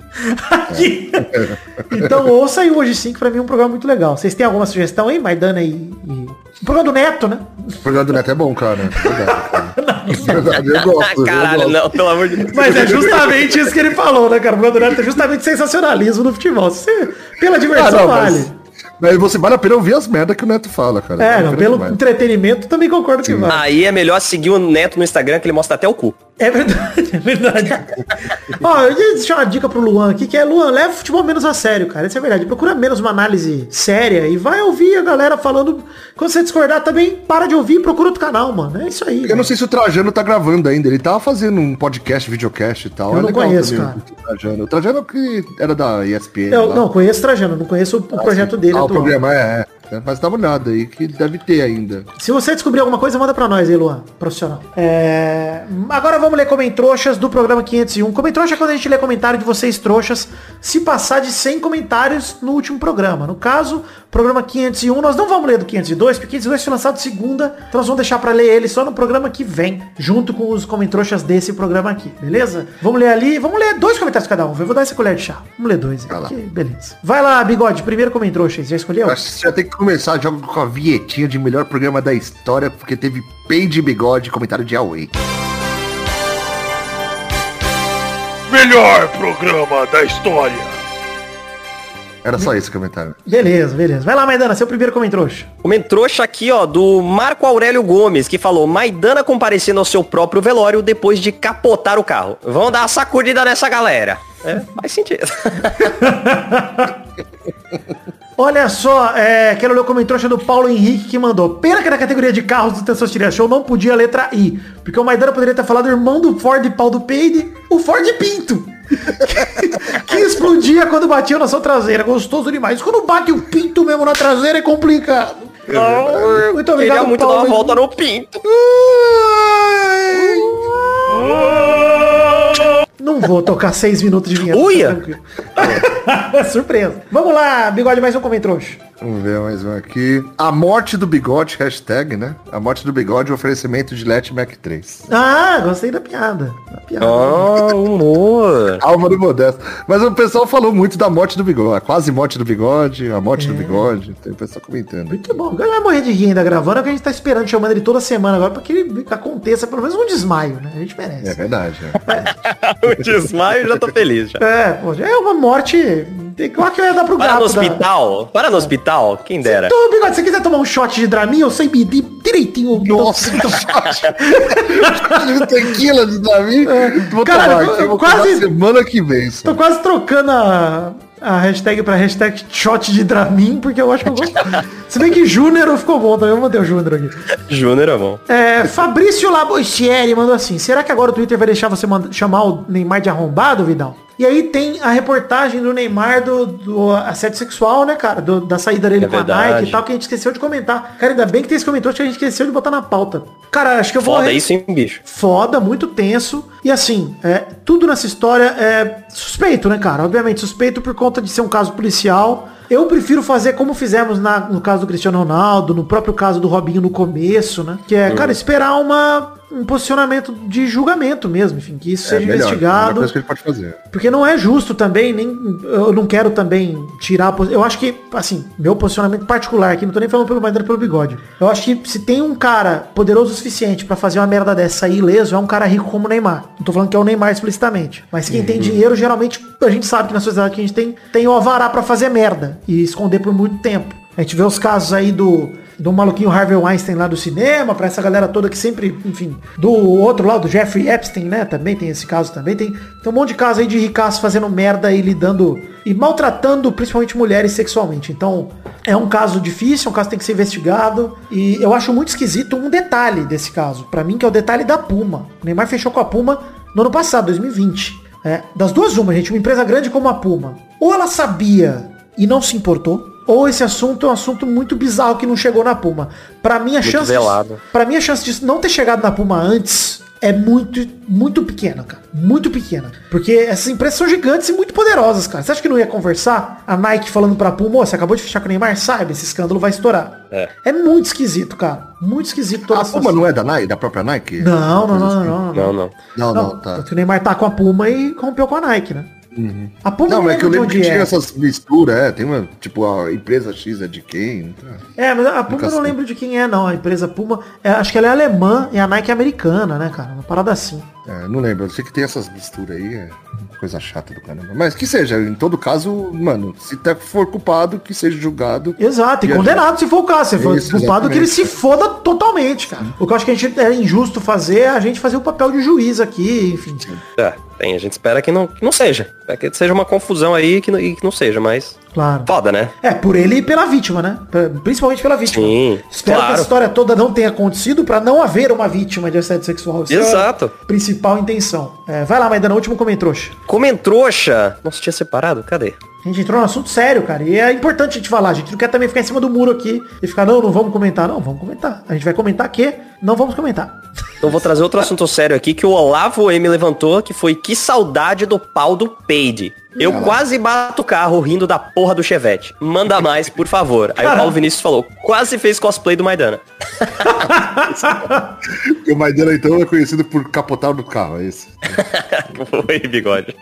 Aqui. então ouça aí hoje sim, que pra mim é um programa muito legal. Vocês têm alguma sugestão aí, Maidana e. e... O programa do Neto, né? O programa do Neto é bom, cara. É Verdade, cara. Verdade, eu gosto. eu Caralho, gosto. não, pelo amor de Deus. Mas é justamente isso que ele falou, né, cara? O programa do Neto é justamente sensacionalismo no futebol. Você, pela Ah, diversão, não, vale. mas, mas você vale a pena ouvir as merdas que o Neto fala, cara. É, não, pelo demais. entretenimento também concordo que vale. Aí é melhor seguir o Neto no Instagram, que ele mostra até o cu. É verdade, é verdade. Ó, eu ia deixar uma dica pro Luan aqui, que é, Luan, leva o futebol menos a sério, cara. Isso é verdade. Procura menos uma análise séria e vai ouvir a galera falando. Quando você discordar também, para de ouvir e procura outro canal, mano. É isso aí. Eu mano. não sei se o Trajano tá gravando ainda. Ele tava fazendo um podcast, videocast e tal. Eu é não conheço, também, cara. O Trajano. O Trajano que era da ESPN. Eu lá. não conheço o Trajano, não conheço o, o projeto dele Ah, o programa é, é. Mas dá uma olhada aí que deve ter ainda. Se você descobrir alguma coisa, manda pra nós aí, Luan, profissional. É... Agora vamos ler comentroxas do programa 501. Comentrouxa é quando a gente lê comentário de vocês trouxas, se passar de 100 comentários no último programa. No caso, programa 501, nós não vamos ler do 502, porque 502 foi lançado segunda, então nós vamos deixar pra ler ele só no programa que vem, junto com os comentroxas desse programa aqui, beleza? Vamos ler ali, vamos ler dois comentários cada um, eu vou dar essa colher de chá. Vamos ler dois, Vai lá. aqui, beleza. Vai lá, Bigode, primeiro comentrouxa, já escolheu? Já tem que começar já com a vinhetinha de melhor programa da história, porque teve Peide Bigode, comentário de Away. Melhor programa da história. Era só esse comentário. Beleza, beleza. Vai lá, Maidana, seu primeiro comentrouxa. Comentrouxa aqui, ó, do Marco Aurélio Gomes, que falou, Maidana comparecendo ao seu próprio velório depois de capotar o carro. Vamos dar uma sacudida nessa galera. É, faz sentido. Olha só, é, quero ler o comentário do Paulo Henrique que mandou. Pena que na categoria de carros do Testosterona Show não podia a letra I. Porque o Maidana poderia ter falado irmão do Ford pau do Peide, o Ford Pinto. que explodia quando batia na sua traseira. Gostoso demais. Quando bate o pinto mesmo na traseira é complicado. Ah, muito Queria obrigado, muito dar Paulo. uma volta no pinto. Não vou tocar seis minutos de vinheta. Uia! Surpresa. Vamos lá, bigode, mais um comentário. Vamos ver mais um aqui. A morte do bigode, hashtag, né? A morte do bigode, oferecimento de Let Mac 3. Ah, gostei da piada. piada. Oh, humor. Alma do Modesto. Mas o pessoal falou muito da morte do bigode. A quase morte do bigode, a morte do bigode. Tem o pessoal comentando. Muito bom. O cara vai morrer de rir ainda gravando, é o que a gente tá esperando, chamando ele toda semana agora, pra que ele aconteça pelo menos um desmaio, né? A gente merece. É verdade. é. o desmaio já tô feliz já. É, pô, já é uma morte. Igual que eu ia dar pro Para gato. no da- hospital. Para no hospital. Quem dera. Tô, bigode, se você quiser tomar um shot de Dramin, eu sei medir direitinho. Nossa, Então, tequila de Cara, tomar eu- quase- semana que vem. só. Tô quase trocando a, a hashtag pra hashtag shot de Dramin, porque eu acho que eu gosto. Se bem que Júnior ficou bom também, eu mandei o Júnior aqui. Júnior é bom. É, Fabrício Labochieri mandou assim, será que agora o Twitter vai deixar você chamar o Neymar de arrombado, Vidal? E aí tem a reportagem do Neymar do, do assédio sexual, né, cara? Do- da saída dele É com a verdade. Nike e tal, que a gente esqueceu de comentar. Cara, ainda bem que tem esse comentário que a gente esqueceu de botar na pauta. Cara, acho que eu vou... Foda isso, hein, bicho. Foda, muito tenso. E assim, é, tudo nessa história é suspeito, né, cara? Obviamente, suspeito por conta de ser um caso policial. Eu prefiro fazer como fizemos na- no caso do Cristiano Ronaldo, no próprio caso do Robinho no começo, né? Que é, cara, esperar uma, um posicionamento de julgamento mesmo, enfim, que isso É seja melhor, melhor investigado. coisa que ele pode fazer. Porque não é justo também, nem eu não quero também tirar. Eu acho que, assim, meu posicionamento particular aqui, não tô nem falando pelo Madeira pelo bigode. Eu acho que se tem um cara poderoso o suficiente pra fazer uma merda dessa sair ileso, é um cara rico como o Neymar. Não tô falando que é o Neymar explicitamente. Mas quem tem dinheiro, geralmente, a gente sabe que na sociedade que a gente tem, tem o alvará pra fazer merda e esconder por muito tempo. A gente vê os casos aí do do maluquinho Harvey Weinstein lá do cinema, pra essa galera toda que sempre, enfim, do outro lado, do Jeffrey Epstein, né, também tem esse caso também, tem, tem um monte de caso aí de ricaço fazendo merda e lidando, e maltratando principalmente mulheres sexualmente, então é um caso difícil, é um caso que tem que ser investigado, e eu acho muito esquisito um detalhe desse caso, pra mim que é o detalhe da Puma, o Neymar fechou com a Puma no ano passado, 2020, é, das duas uma, gente, uma empresa grande como a Puma, ou ela sabia e não se importou, ou esse assunto é um assunto muito bizarro que não chegou na Puma. Pra mim a Muito chance, para mim a chance disso não ter chegado na Puma antes é muito muito pequena, cara. Muito pequena. Porque essas empresas são gigantes e muito poderosas, cara. Você acha que não ia conversar? A Nike falando pra Puma, "Ô, você acabou de fechar com o Neymar, saiba, esse escândalo vai estourar. É. muito esquisito, cara. Muito esquisito toda A Puma situação. não é da Nike, da própria Nike? Não, não, não, não, não, Não, não. Não, Não, não, tá. tanto que o Neymar tá com a Puma e rompeu com a Nike, né? A Puma Não, não, é que eu lembro que tinha é. essas misturas, é. Tem uma, tipo, a empresa X é de quem? tá? É, mas a Puma Nunca eu não sei. lembro de quem é, não. A empresa Puma, é, acho que ela é alemã e a Nike é americana, né, cara? Uma parada assim. É, não lembro. Eu sei que tem essas misturas aí, é coisa chata do caramba. Mas que seja, em todo caso, mano, se tá- for culpado, que seja julgado. Exato, e, E condenado se for o caso. Se for Isso, culpado, que ele se foda totalmente, cara. O que eu acho que a gente é injusto fazer é a gente fazer o papel de juiz aqui, enfim. É, tem, a gente espera que não, que não seja. Que seja uma confusão aí que não- e que não seja, mas. Claro. Foda, né? É, por ele e pela vítima, né? Principalmente pela vítima. Sim, Espero que claro. essa história toda não tenha acontecido pra não haver uma vítima de assédio sexual. Essa é a Exato. principal intenção. É, vai lá, Maidana, último comentrouxa. Comentrouxa. Nossa, tinha separado? Cadê? A gente entrou num assunto sério, cara. E é importante a gente falar. A gente não quer também ficar em cima do muro aqui e ficar, não, não vamos comentar. Não, vamos comentar. A gente vai comentar que não vamos comentar. Então vou trazer outro assunto sério aqui que o Olavo M levantou, que foi que saudade do pau do Peide. Eu quase bato o carro rindo da porra do Chevette. Manda mais, por favor. Aí o Paulo Vinícius falou, quase fez cosplay do Maidana. O Maidana, então, é conhecido por capotar do carro, é isso. Foi, bigode.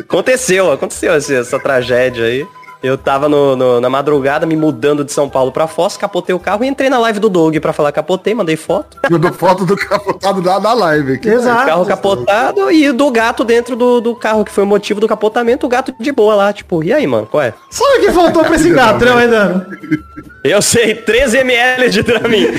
aconteceu, aconteceu essa, essa tragédia aí. Eu tava no- no- na madrugada me mudando de São Paulo pra Foz, capotei o carro e entrei na live do Doug pra falar capotei, mandei foto. Mandou foto do capotado da, da live aqui. Exato. carro capotado e do gato dentro do, do carro, que foi o motivo do capotamento, o gato de boa lá, tipo, e aí, mano, qual é? Sabe o que faltou pra esse gato, né, Maidana? Eu sei, 13 ml de Dramin.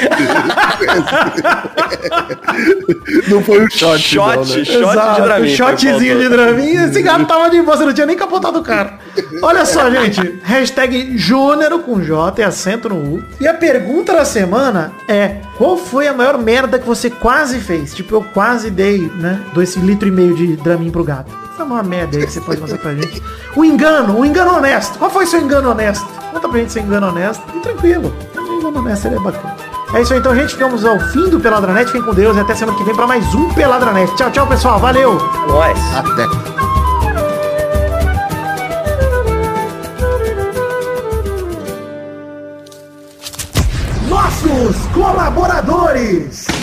Não foi um shot, Shot, não, né? shot Exato, de Dramin. um shotzinho de Dramin. Esse gato tava de boa, você não tinha nem capotado o cara. Olha só, gente. Hashtag Júnero com J e acento no U. E a pergunta da semana é, qual foi a maior merda que você quase fez? Tipo, eu quase dei, né, esse litro e meio de Dramin pro gato. Essa é uma merda aí que você pode mostrar pra gente. O engano, o engano honesto. Qual foi seu engano honesto? Conta pra gente seu engano honesto. E tranquilo. O engano honesto ele é bacana. É isso aí, então, gente. Ficamos ao fim do Peladranet. Fiquem com Deus e até semana que vem pra mais um Peladranet. Tchau, tchau, pessoal. Valeu! Nós. Até. Nossos colaboradores!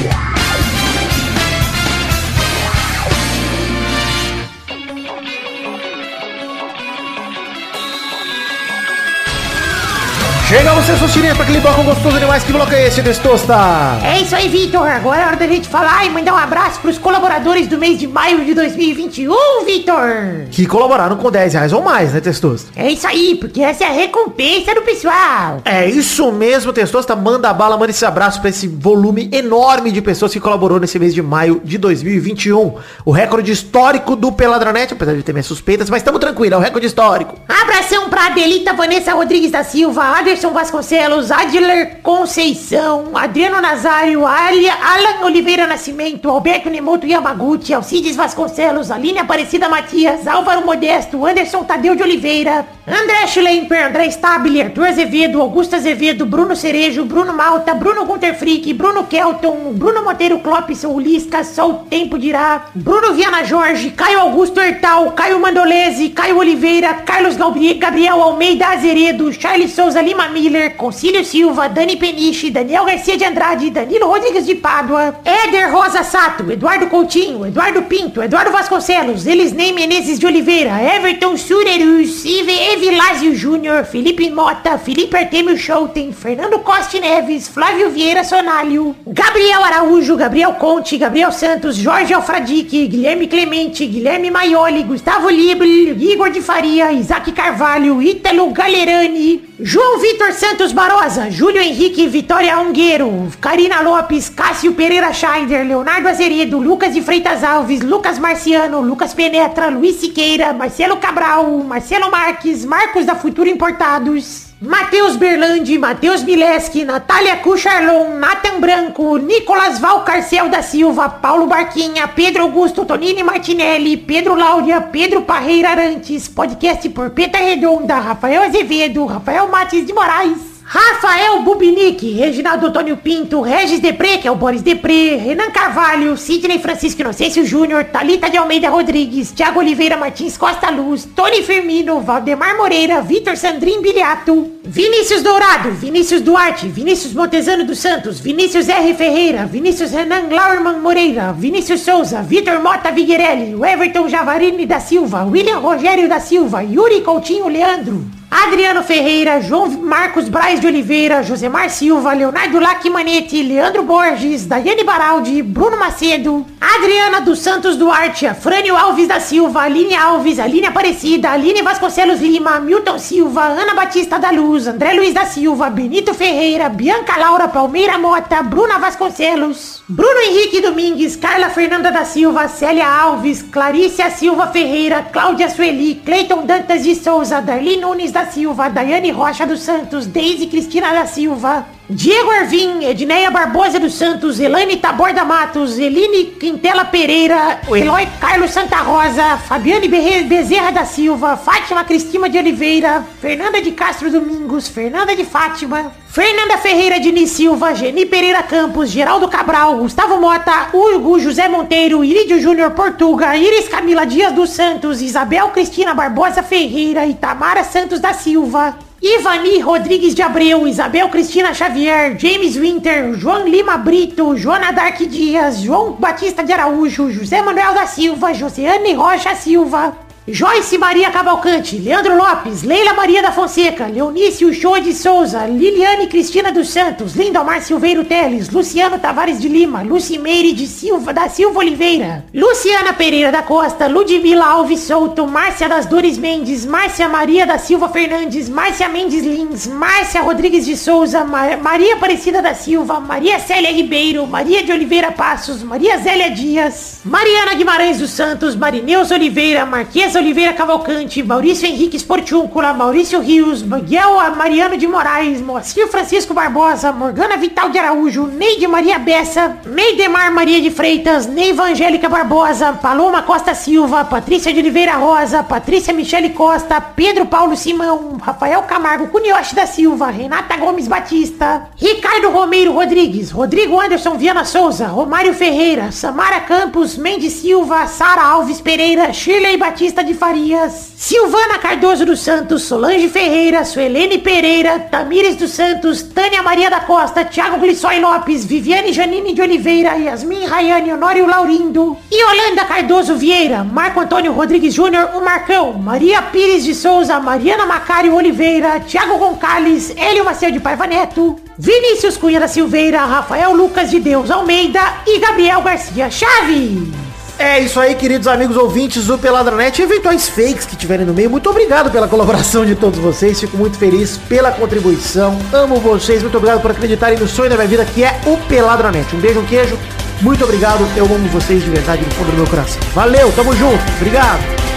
Chegamos, seus Tosterinhas, pra aquele bloco gostoso demais. Que bloco é esse, Testosta? É isso aí, Vitor. Agora é hora da gente falar e mandar um abraço pros colaboradores do mês de maio de 2021, Vitor. Que colaboraram com 10 reais ou mais, né, Testosta? É isso aí, porque essa é a recompensa do pessoal. É isso mesmo, Testosta. Manda a bala, manda esse abraço pra esse volume enorme de pessoas que colaborou nesse mês de maio de 2021. O recorde histórico do Peladranet, apesar de ter minhas suspeitas, mas estamos tranquilos, é o recorde histórico. Abração pra Adelita Vanessa Rodrigues da Silva, Anderson Vasconcelos, Adler Conceição, Adriano Nazário, Alia, Alan Oliveira Nascimento, Alberto Nemoto Yamaguchi, Alcides Vasconcelos, Aline Aparecida Matias, Álvaro Modesto, Anderson Tadeu de Oliveira, André Schlemper, André Stabile, Arthur Azevedo, Augusto Azevedo, Bruno Cerejo, Bruno Malta, Bruno Gunter Frick, Bruno Kelton, Bruno Monteiro Clopson, Ulisca, só o tempo dirá, Bruno Viana Jorge, Caio Augusto Hertal, Caio Mandolese, Caio Oliveira, Carlos Gabriel Almeida Azeredo, Charles Souza Lima Miller, Concílio Silva, Dani Peniche, Daniel Garcia de Andrade, Danilo Rodrigues de Pádua, Éder Rosa Sato, Eduardo Coutinho, Eduardo Pinto, Eduardo Vasconcelos, Elisnei Menezes de Oliveira, Everton Surerus, Ive Evilásio Júnior, Felipe Mota, Felipe Artemio Schouten, Fernando Costa Neves, Flávio Vieira Sonalho, Gabriel Araújo, Gabriel Conte, Gabriel Santos, Jorge Alfradique, Guilherme Clemente, Guilherme Maioli, Gustavo Libre, Igor de Faria, Isaac Carvalho, Ítalo Galerani, João Vitor Santos Barosa, Júlio Henrique Vitória Ungueiro, Karina Lopes, Cássio Pereira Scheider, Leonardo Azeredo, Lucas de Freitas Alves, Lucas Marciano, Lucas Penetra, Luiz Siqueira, Marcelo Cabral, Marcelo Marques, Marcos da Futuro Importados. Matheus Berlandi, Matheus Mileski, Natália Cucharlon, Nathan Branco, Nicolas Valcarcel da Silva, Paulo Barquinha, Pedro Augusto Tonini Martinelli, Pedro Láudia, Pedro Parreira Arantes, podcast por Peta Redonda, Rafael Azevedo, Rafael Mates de Moraes. Rafael Bubinique, Reginaldo Antônio Pinto, Regis Depré, que é o Boris Depré, Renan Carvalho, Sidney Francisco Inocêncio Júnior, Talita de Almeida Rodrigues, Thiago Oliveira Martins Costa Luz, Tony Firmino, Valdemar Moreira, Vitor Sandrin Biliato, Vinícius Dourado, Vinícius Duarte, Vinícius Montezano dos Santos, Vinícius R. Ferreira, Vinícius Renan Lauerman Moreira, Vinícius Souza, Vitor Mota Viguerelli, Everton Javarini da Silva, William Rogério da Silva, Yuri Coutinho Leandro, Adriano Ferreira, João Marcos Braz de Oliveira, Josemar Silva, Leonardo Lacmanetti, Leandro Borges, Daiane Baraldi, Bruno Macedo, Adriana dos Santos Duarte, Frânio Alves da Silva, Aline Alves, Aline Aparecida, Aline Vasconcelos Lima, Milton Silva, Ana Batista da Luz, André Luiz da Silva, Benito Ferreira, Bianca Laura Palmeira Mota, Bruna Vasconcelos, Bruno Henrique Domingues, Carla Fernanda da Silva, Célia Alves, Clarícia Silva Ferreira, Cláudia Sueli, Cleiton Dantas de Souza, Darli Nunes da Silva, Daiane Rocha dos Santos, Deise Cristina da Silva, Diego Arvim, Edneia Barbosa dos Santos, Elaine Taborda Matos, Eline Quintela Pereira, Eloy Carlos Santa Rosa, Fabiane Bezerra da Silva, Fátima Cristina de Oliveira, Fernanda de Castro Domingos, Fernanda de Fátima, Fernanda Ferreira Diniz Silva, Geni Pereira Campos, Geraldo Cabral, Gustavo Mota, Hugo José Monteiro, Irídio Júnior Portuga, Iris Camila Dias dos Santos, Isabel Cristina Barbosa Ferreira e Tamara Santos da Silva. Ivani Rodrigues de Abreu, Isabel Cristina Xavier, James Winter, João Lima Brito, Joana Dark Dias, João Batista de Araújo, José Manuel da Silva, Josiane Rocha Silva, Joyce Maria Cavalcante, Leandro Lopes, Leila Maria da Fonseca, Leonício Show de Souza, Liliane Cristina dos Santos, Lindomar Silveiro Teles, Luciano Tavares de Lima, Lucimeire de Silva, da Silva Oliveira, Luciana Pereira da Costa, Ludmila Alves Souto, Márcia das Dores Mendes, Márcia Maria da Silva Fernandes, Márcia Mendes Lins, Márcia Rodrigues de Souza, Ma- Maria Aparecida da Silva, Maria Célia Ribeiro, Maria de Oliveira Passos, Maria Zélia Dias, Mariana Guimarães dos Santos, Marineus Oliveira, Marquesa Oliveira Cavalcante, Maurício Henrique Sportiúncula, Maurício Rios, Miguel Mariano de Moraes, Moacir Francisco Barbosa, Morgana Vital de Araújo, Neide Maria Bessa, Neidemar Maria de Freitas, Neiva Angélica Barbosa, Paloma Costa Silva, Patrícia de Oliveira Rosa, Patrícia Michele Costa, Pedro Paulo Simão, Rafael Camargo Cunioche da Silva, Renata Gomes Batista, Ricardo Romeiro Rodrigues, Rodrigo Anderson Viana Souza, Romário Ferreira, Samara Campos, Mendes Silva, Sara Alves Pereira, Shirley Batista De Farias, Silvana Cardoso dos Santos, Solange Ferreira, Suelene Pereira, Tamires dos Santos, Tânia Maria da Costa, Thiago Glissói Lopes, Viviane Janine de Oliveira, Yasmin Rayane Honório Laurindo, Yolanda Cardoso Vieira, Marco Antônio Rodrigues Júnior, o Marcão, Maria Pires de Souza, Mariana Macário Oliveira, Thiago Gonçalves, Hélio Macedo de Paiva Neto, Vinícius Cunha da Silveira, Rafael Lucas de Deus Almeida e Gabriel Garcia Chaves. É isso aí, queridos amigos ouvintes do Peladranet e eventuais fakes que tiverem no meio. Muito obrigado pela colaboração de todos vocês. Fico muito feliz pela contribuição. Amo vocês. Muito obrigado por acreditarem no sonho da minha vida, que é o Peladranet. Um beijo, um queijo. Muito obrigado. Eu amo vocês de verdade no fundo do meu coração. Valeu, tamo junto. Obrigado.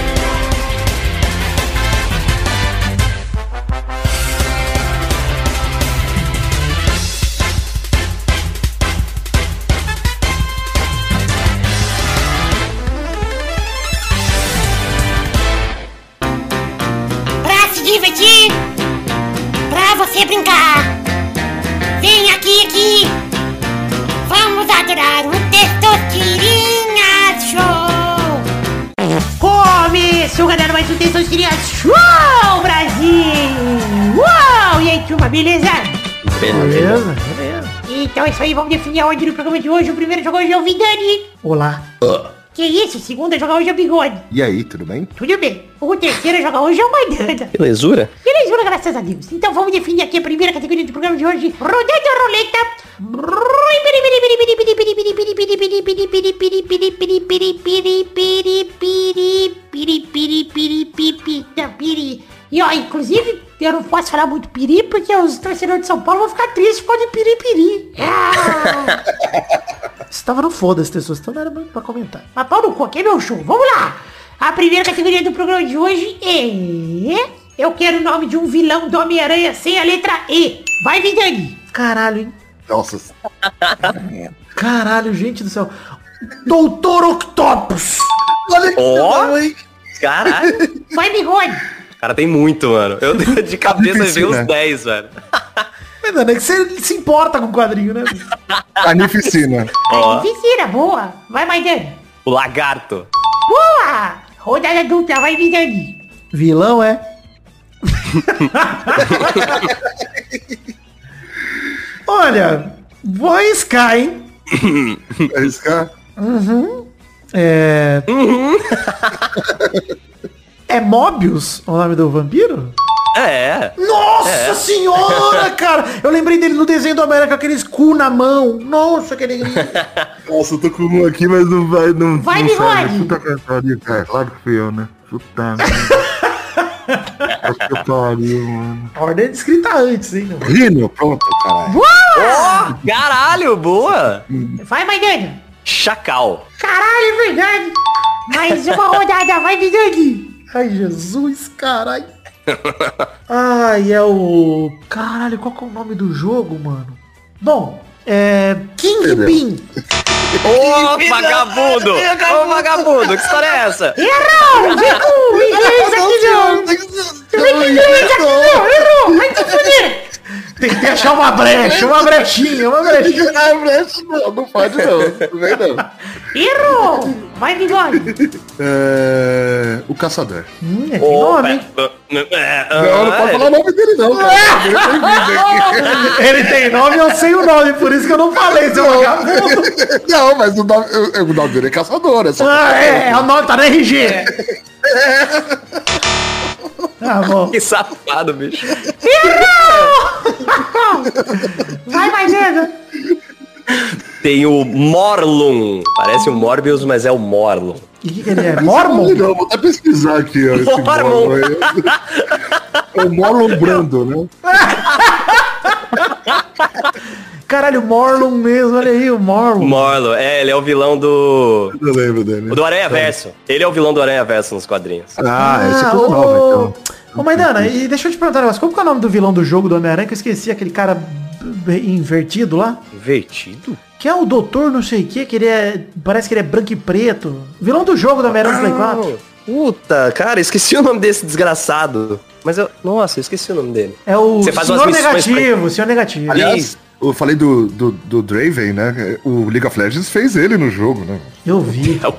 Pra se divertir, pra você brincar. Vem aqui, aqui. Vamos adorar o Testosterinha Show. Começou, galera, mais um Testosterinha Show, Brasil. Uau! E aí, turma, beleza? Beleza, beleza. Então é isso aí, vamos definir a ordem do programa de hoje. O primeiro jogo hoje é o Vidani. Olá. Que isso? O segundo a jogar hoje é o Bigode. E aí, tudo bem? Tudo bem. O terceiro a jogar hoje é o Maidana. Belezura? Beleza, graças a Deus. Então vamos definir aqui a primeira categoria do programa de hoje. Rodando a roleta. E ó, inclusive, eu não posso falar muito piri, porque os torcedores de São Paulo vão ficar tristes por causa de piripiri. Ah! Estava no foda-se, pessoas. Então não era pra comentar. Mas pau no cu, aqui é meu show. Vamos lá. A primeira categoria do programa de hoje é... Eu quero o nome de um vilão do Homem-Aranha sem a letra E. Vai, Vidani. Caralho, hein? Nossa, Caralho, gente do céu. Doutor Octopus. olha que hein? Caralho. Vai, Bigode. Cara, tem muito, mano. Eu de cabeça vi uns né? 10, velho. Mas, Ana, é que você se importa com o quadrinho, né? Carnificina. Ó, boa. Vai, Maidani. o lagarto. Boa. Rodada dupla, vai, Vidani. Vilão é. Olha, vou arriscar, hein? É isso, cara. É. é Mobius o nome do vampiro? É. Nossa senhora, cara! Eu lembrei dele no desenho do América com aqueles cu na mão. Nossa, que alegria. Nossa, eu tô com um aqui, mas não vai, não, Vai, não bigode. Puta que pariu, cara. Claro que fui eu, né? Puta que pariu, mano. A ordem é descrita antes, hein? Rino, pronto, caralho. Ó, caralho, boa. Vai, Maidani. Chacal. Caralho, é verdade. Mais uma rodada, vai, Vidani. Ai, Jesus, caralho. Ai, é o... Caralho, qual que é o nome do jogo, mano? Bom, é... Kingpin. Ô, vagabundo. Ô, vagabundo. Que história é essa? Errou! Errou! Inglês aqui não! Inglês aqui não! Errou! Vai te fuder! Tentei achar uma brecha, uma brechinha, uma brechinha. Não, não pode não. Não vem não. Errou! Vai, bigode! É... O Caçador. Hum, é, tem Ô, nome, hein? pera- é, Não, não ah, pode falar o nome dele não, cara. Ele tem nome, eu sei o nome, por isso que eu não falei, seu vagabundo. Não, mas o nome, o- o nome dele é Caçador, é só Ah, é, é o nome, tá no RG. Tá bom. Que safado, bicho. Vai, Maidana! Tem o Morlun. Parece o Morbius, mas é o Morlun. E o que, que ele é? Mormon? Não, vou até pesquisar aqui, ó. Esse Mormon. Mormon aí. É o Morlon Brando, né? Caralho, Morlon mesmo, olha aí, o Morlon. Morlun, é, ele é o vilão do. Eu lembro dele. Do Aranha Verso. Ele é o vilão do Aranha Verso nos quadrinhos. Ah, esse é Ah, coisa ô, nova, então. Ô, Maidana, e deixa eu te perguntar um negócio. Qual que é o nome do vilão do jogo do Homem-Aranha? Que eu esqueci, aquele cara invertido lá. Invertido? Que é o doutor não sei o que, que ele é... Parece que ele é branco e preto. Vilão do jogo do Homem-Aranha do Play 4. Puta, cara, esqueci o nome desse desgraçado. Mas eu. Nossa, eu esqueci o nome dele. É o Você faz senhor umas negativo, senhor negativo. Aliás, eu falei do, do, do Draven, né? O League of Legends fez ele no jogo, né? Eu vi. É o,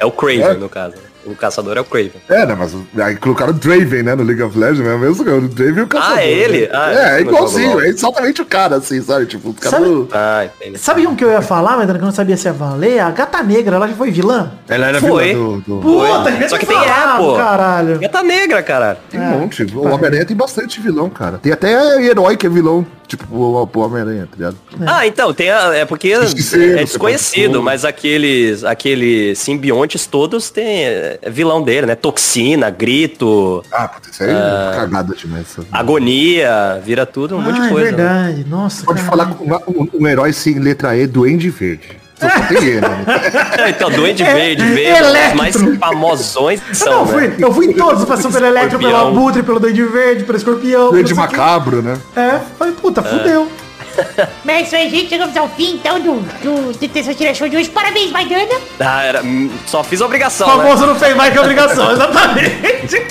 é o Craven, no caso. O caçador é o Craven. É, né, mas aí colocaram o Draven, né, no League of Legends, é o mesmo cara, o Draven e o caçador. é ele? né? Ah, é, é não igualzinho, é exatamente o cara, assim, sabe? Tipo, o cara Sabe- do- Ah, entendi. Sabe um que eu ia falar, mas que eu não sabia se ia valer? A Gata Negra, ela já foi vilã? Ela era Foi. vilã do... do... Puta, devia Só que tem é, pô. caralho. Gata negra, caralho. Tem um monte. O Homem-Aranha tem bastante vilão, cara. Tem até herói que é vilão, tipo o, o Homem-Aranha, tá ligado? Ah, então, tem a, é porque Justiceiro, é desconhecido, mas aqueles, aqueles simbiontes todos tem é, vilão dele, né? Toxina, grito, Ah, puta, isso aí é cagada demais. agonia, vira tudo, um monte ah, de coisa. é né? verdade. Nossa, Pode caralho. falar com uma- um, um herói sem letra E, Duende Verde. Só tem né? então, Duende É, Verde, Verde, os mais famosões Eu são, não, né? fui, eu fui em todos, passou pelo Electro, pelo. Abutre, pelo Duende Verde, pelo Escorpião. Duende Macabro, né? quê. É, falei, puta, fudeu. Mas é isso aí, gente. Chegamos ao fim, então, do, do Detenção Tira Show de hoje. Parabéns, Maidana. Ah, era, hum, só fiz a O obrigação, né? famoso não fez mais que obrigação, exatamente.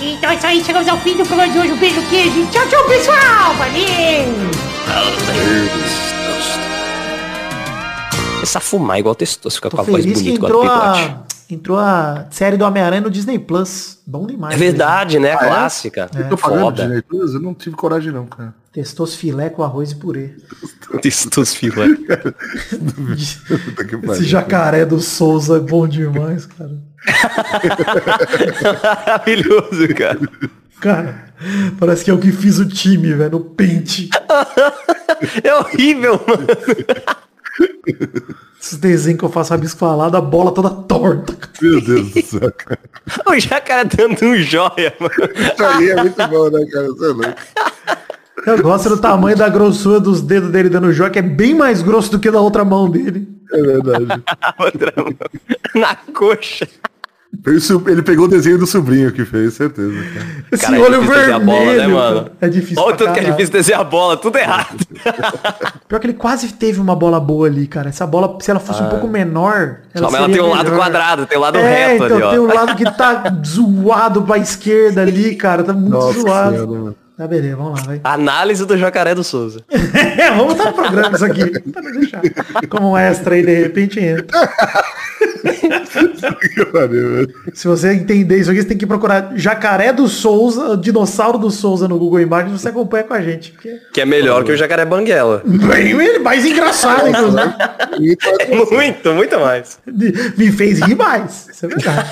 Então é isso aí, chegamos ao fim do programa de hoje. Um beijo, queijo. Tchau, tchau, pessoal. Valeu. Começar a fumar igual testoso, fica Tô com a voz feliz que bonita, entrou igual a bigode. entrou a série do Homem-Aranha no Disney Plus. Bom demais. É verdade, né? é? Clássica. Eu tô pagando Foda. Disney Plus, eu não tive coragem não, cara. Testou filé com arroz e purê. Testoso filé. Esse jacaré do Souza é bom demais, cara. Maravilhoso, cara. Cara, parece que é o que fiz o time, velho, no pente. É horrível, mano. Esses desenhos que eu faço rabisco falado, a bola toda torta. Meu Deus do céu, cara. O jacaré dando um joia, mano. Isso aí é muito bom, né, cara? Você é louco. Eu gosto do tamanho da grossura dos dedos dele dando joia, que é bem mais grosso do que da outra mão dele. É verdade. Na coxa. Ele pegou o desenho do sobrinho que fez, certeza. Cara. Esse Cara, é olho desenhar vermelho, a bola, né, mano? É difícil Olha o pra tanto que é difícil desenhar a bola, tudo errado. Pior que ele quase teve uma bola boa ali, cara. Essa bola, se ela fosse um pouco menor, Só, mas ela seria tem um lado melhor. quadrado, tem um lado É, reto então ali, ó. tem um lado que tá zoado pra esquerda ali, cara. Tá muito Nossa zoado. Senhora, mano. Tá, beleza, vamos lá, vai. Análise do jacaré do Souza. É, vamos botar no programa isso aqui. Pra não deixar. Como um extra aí, de repente entra. Se você entender isso aqui, você tem que procurar Jacaré do Souza, Dinossauro do Souza no Google Imagens, você acompanha com a gente. porque é Que é melhor que o jacaré banguela. Bem, ele mais engraçado, inclusive. Muito, muito mais. Me fez rir mais. Isso é verdade.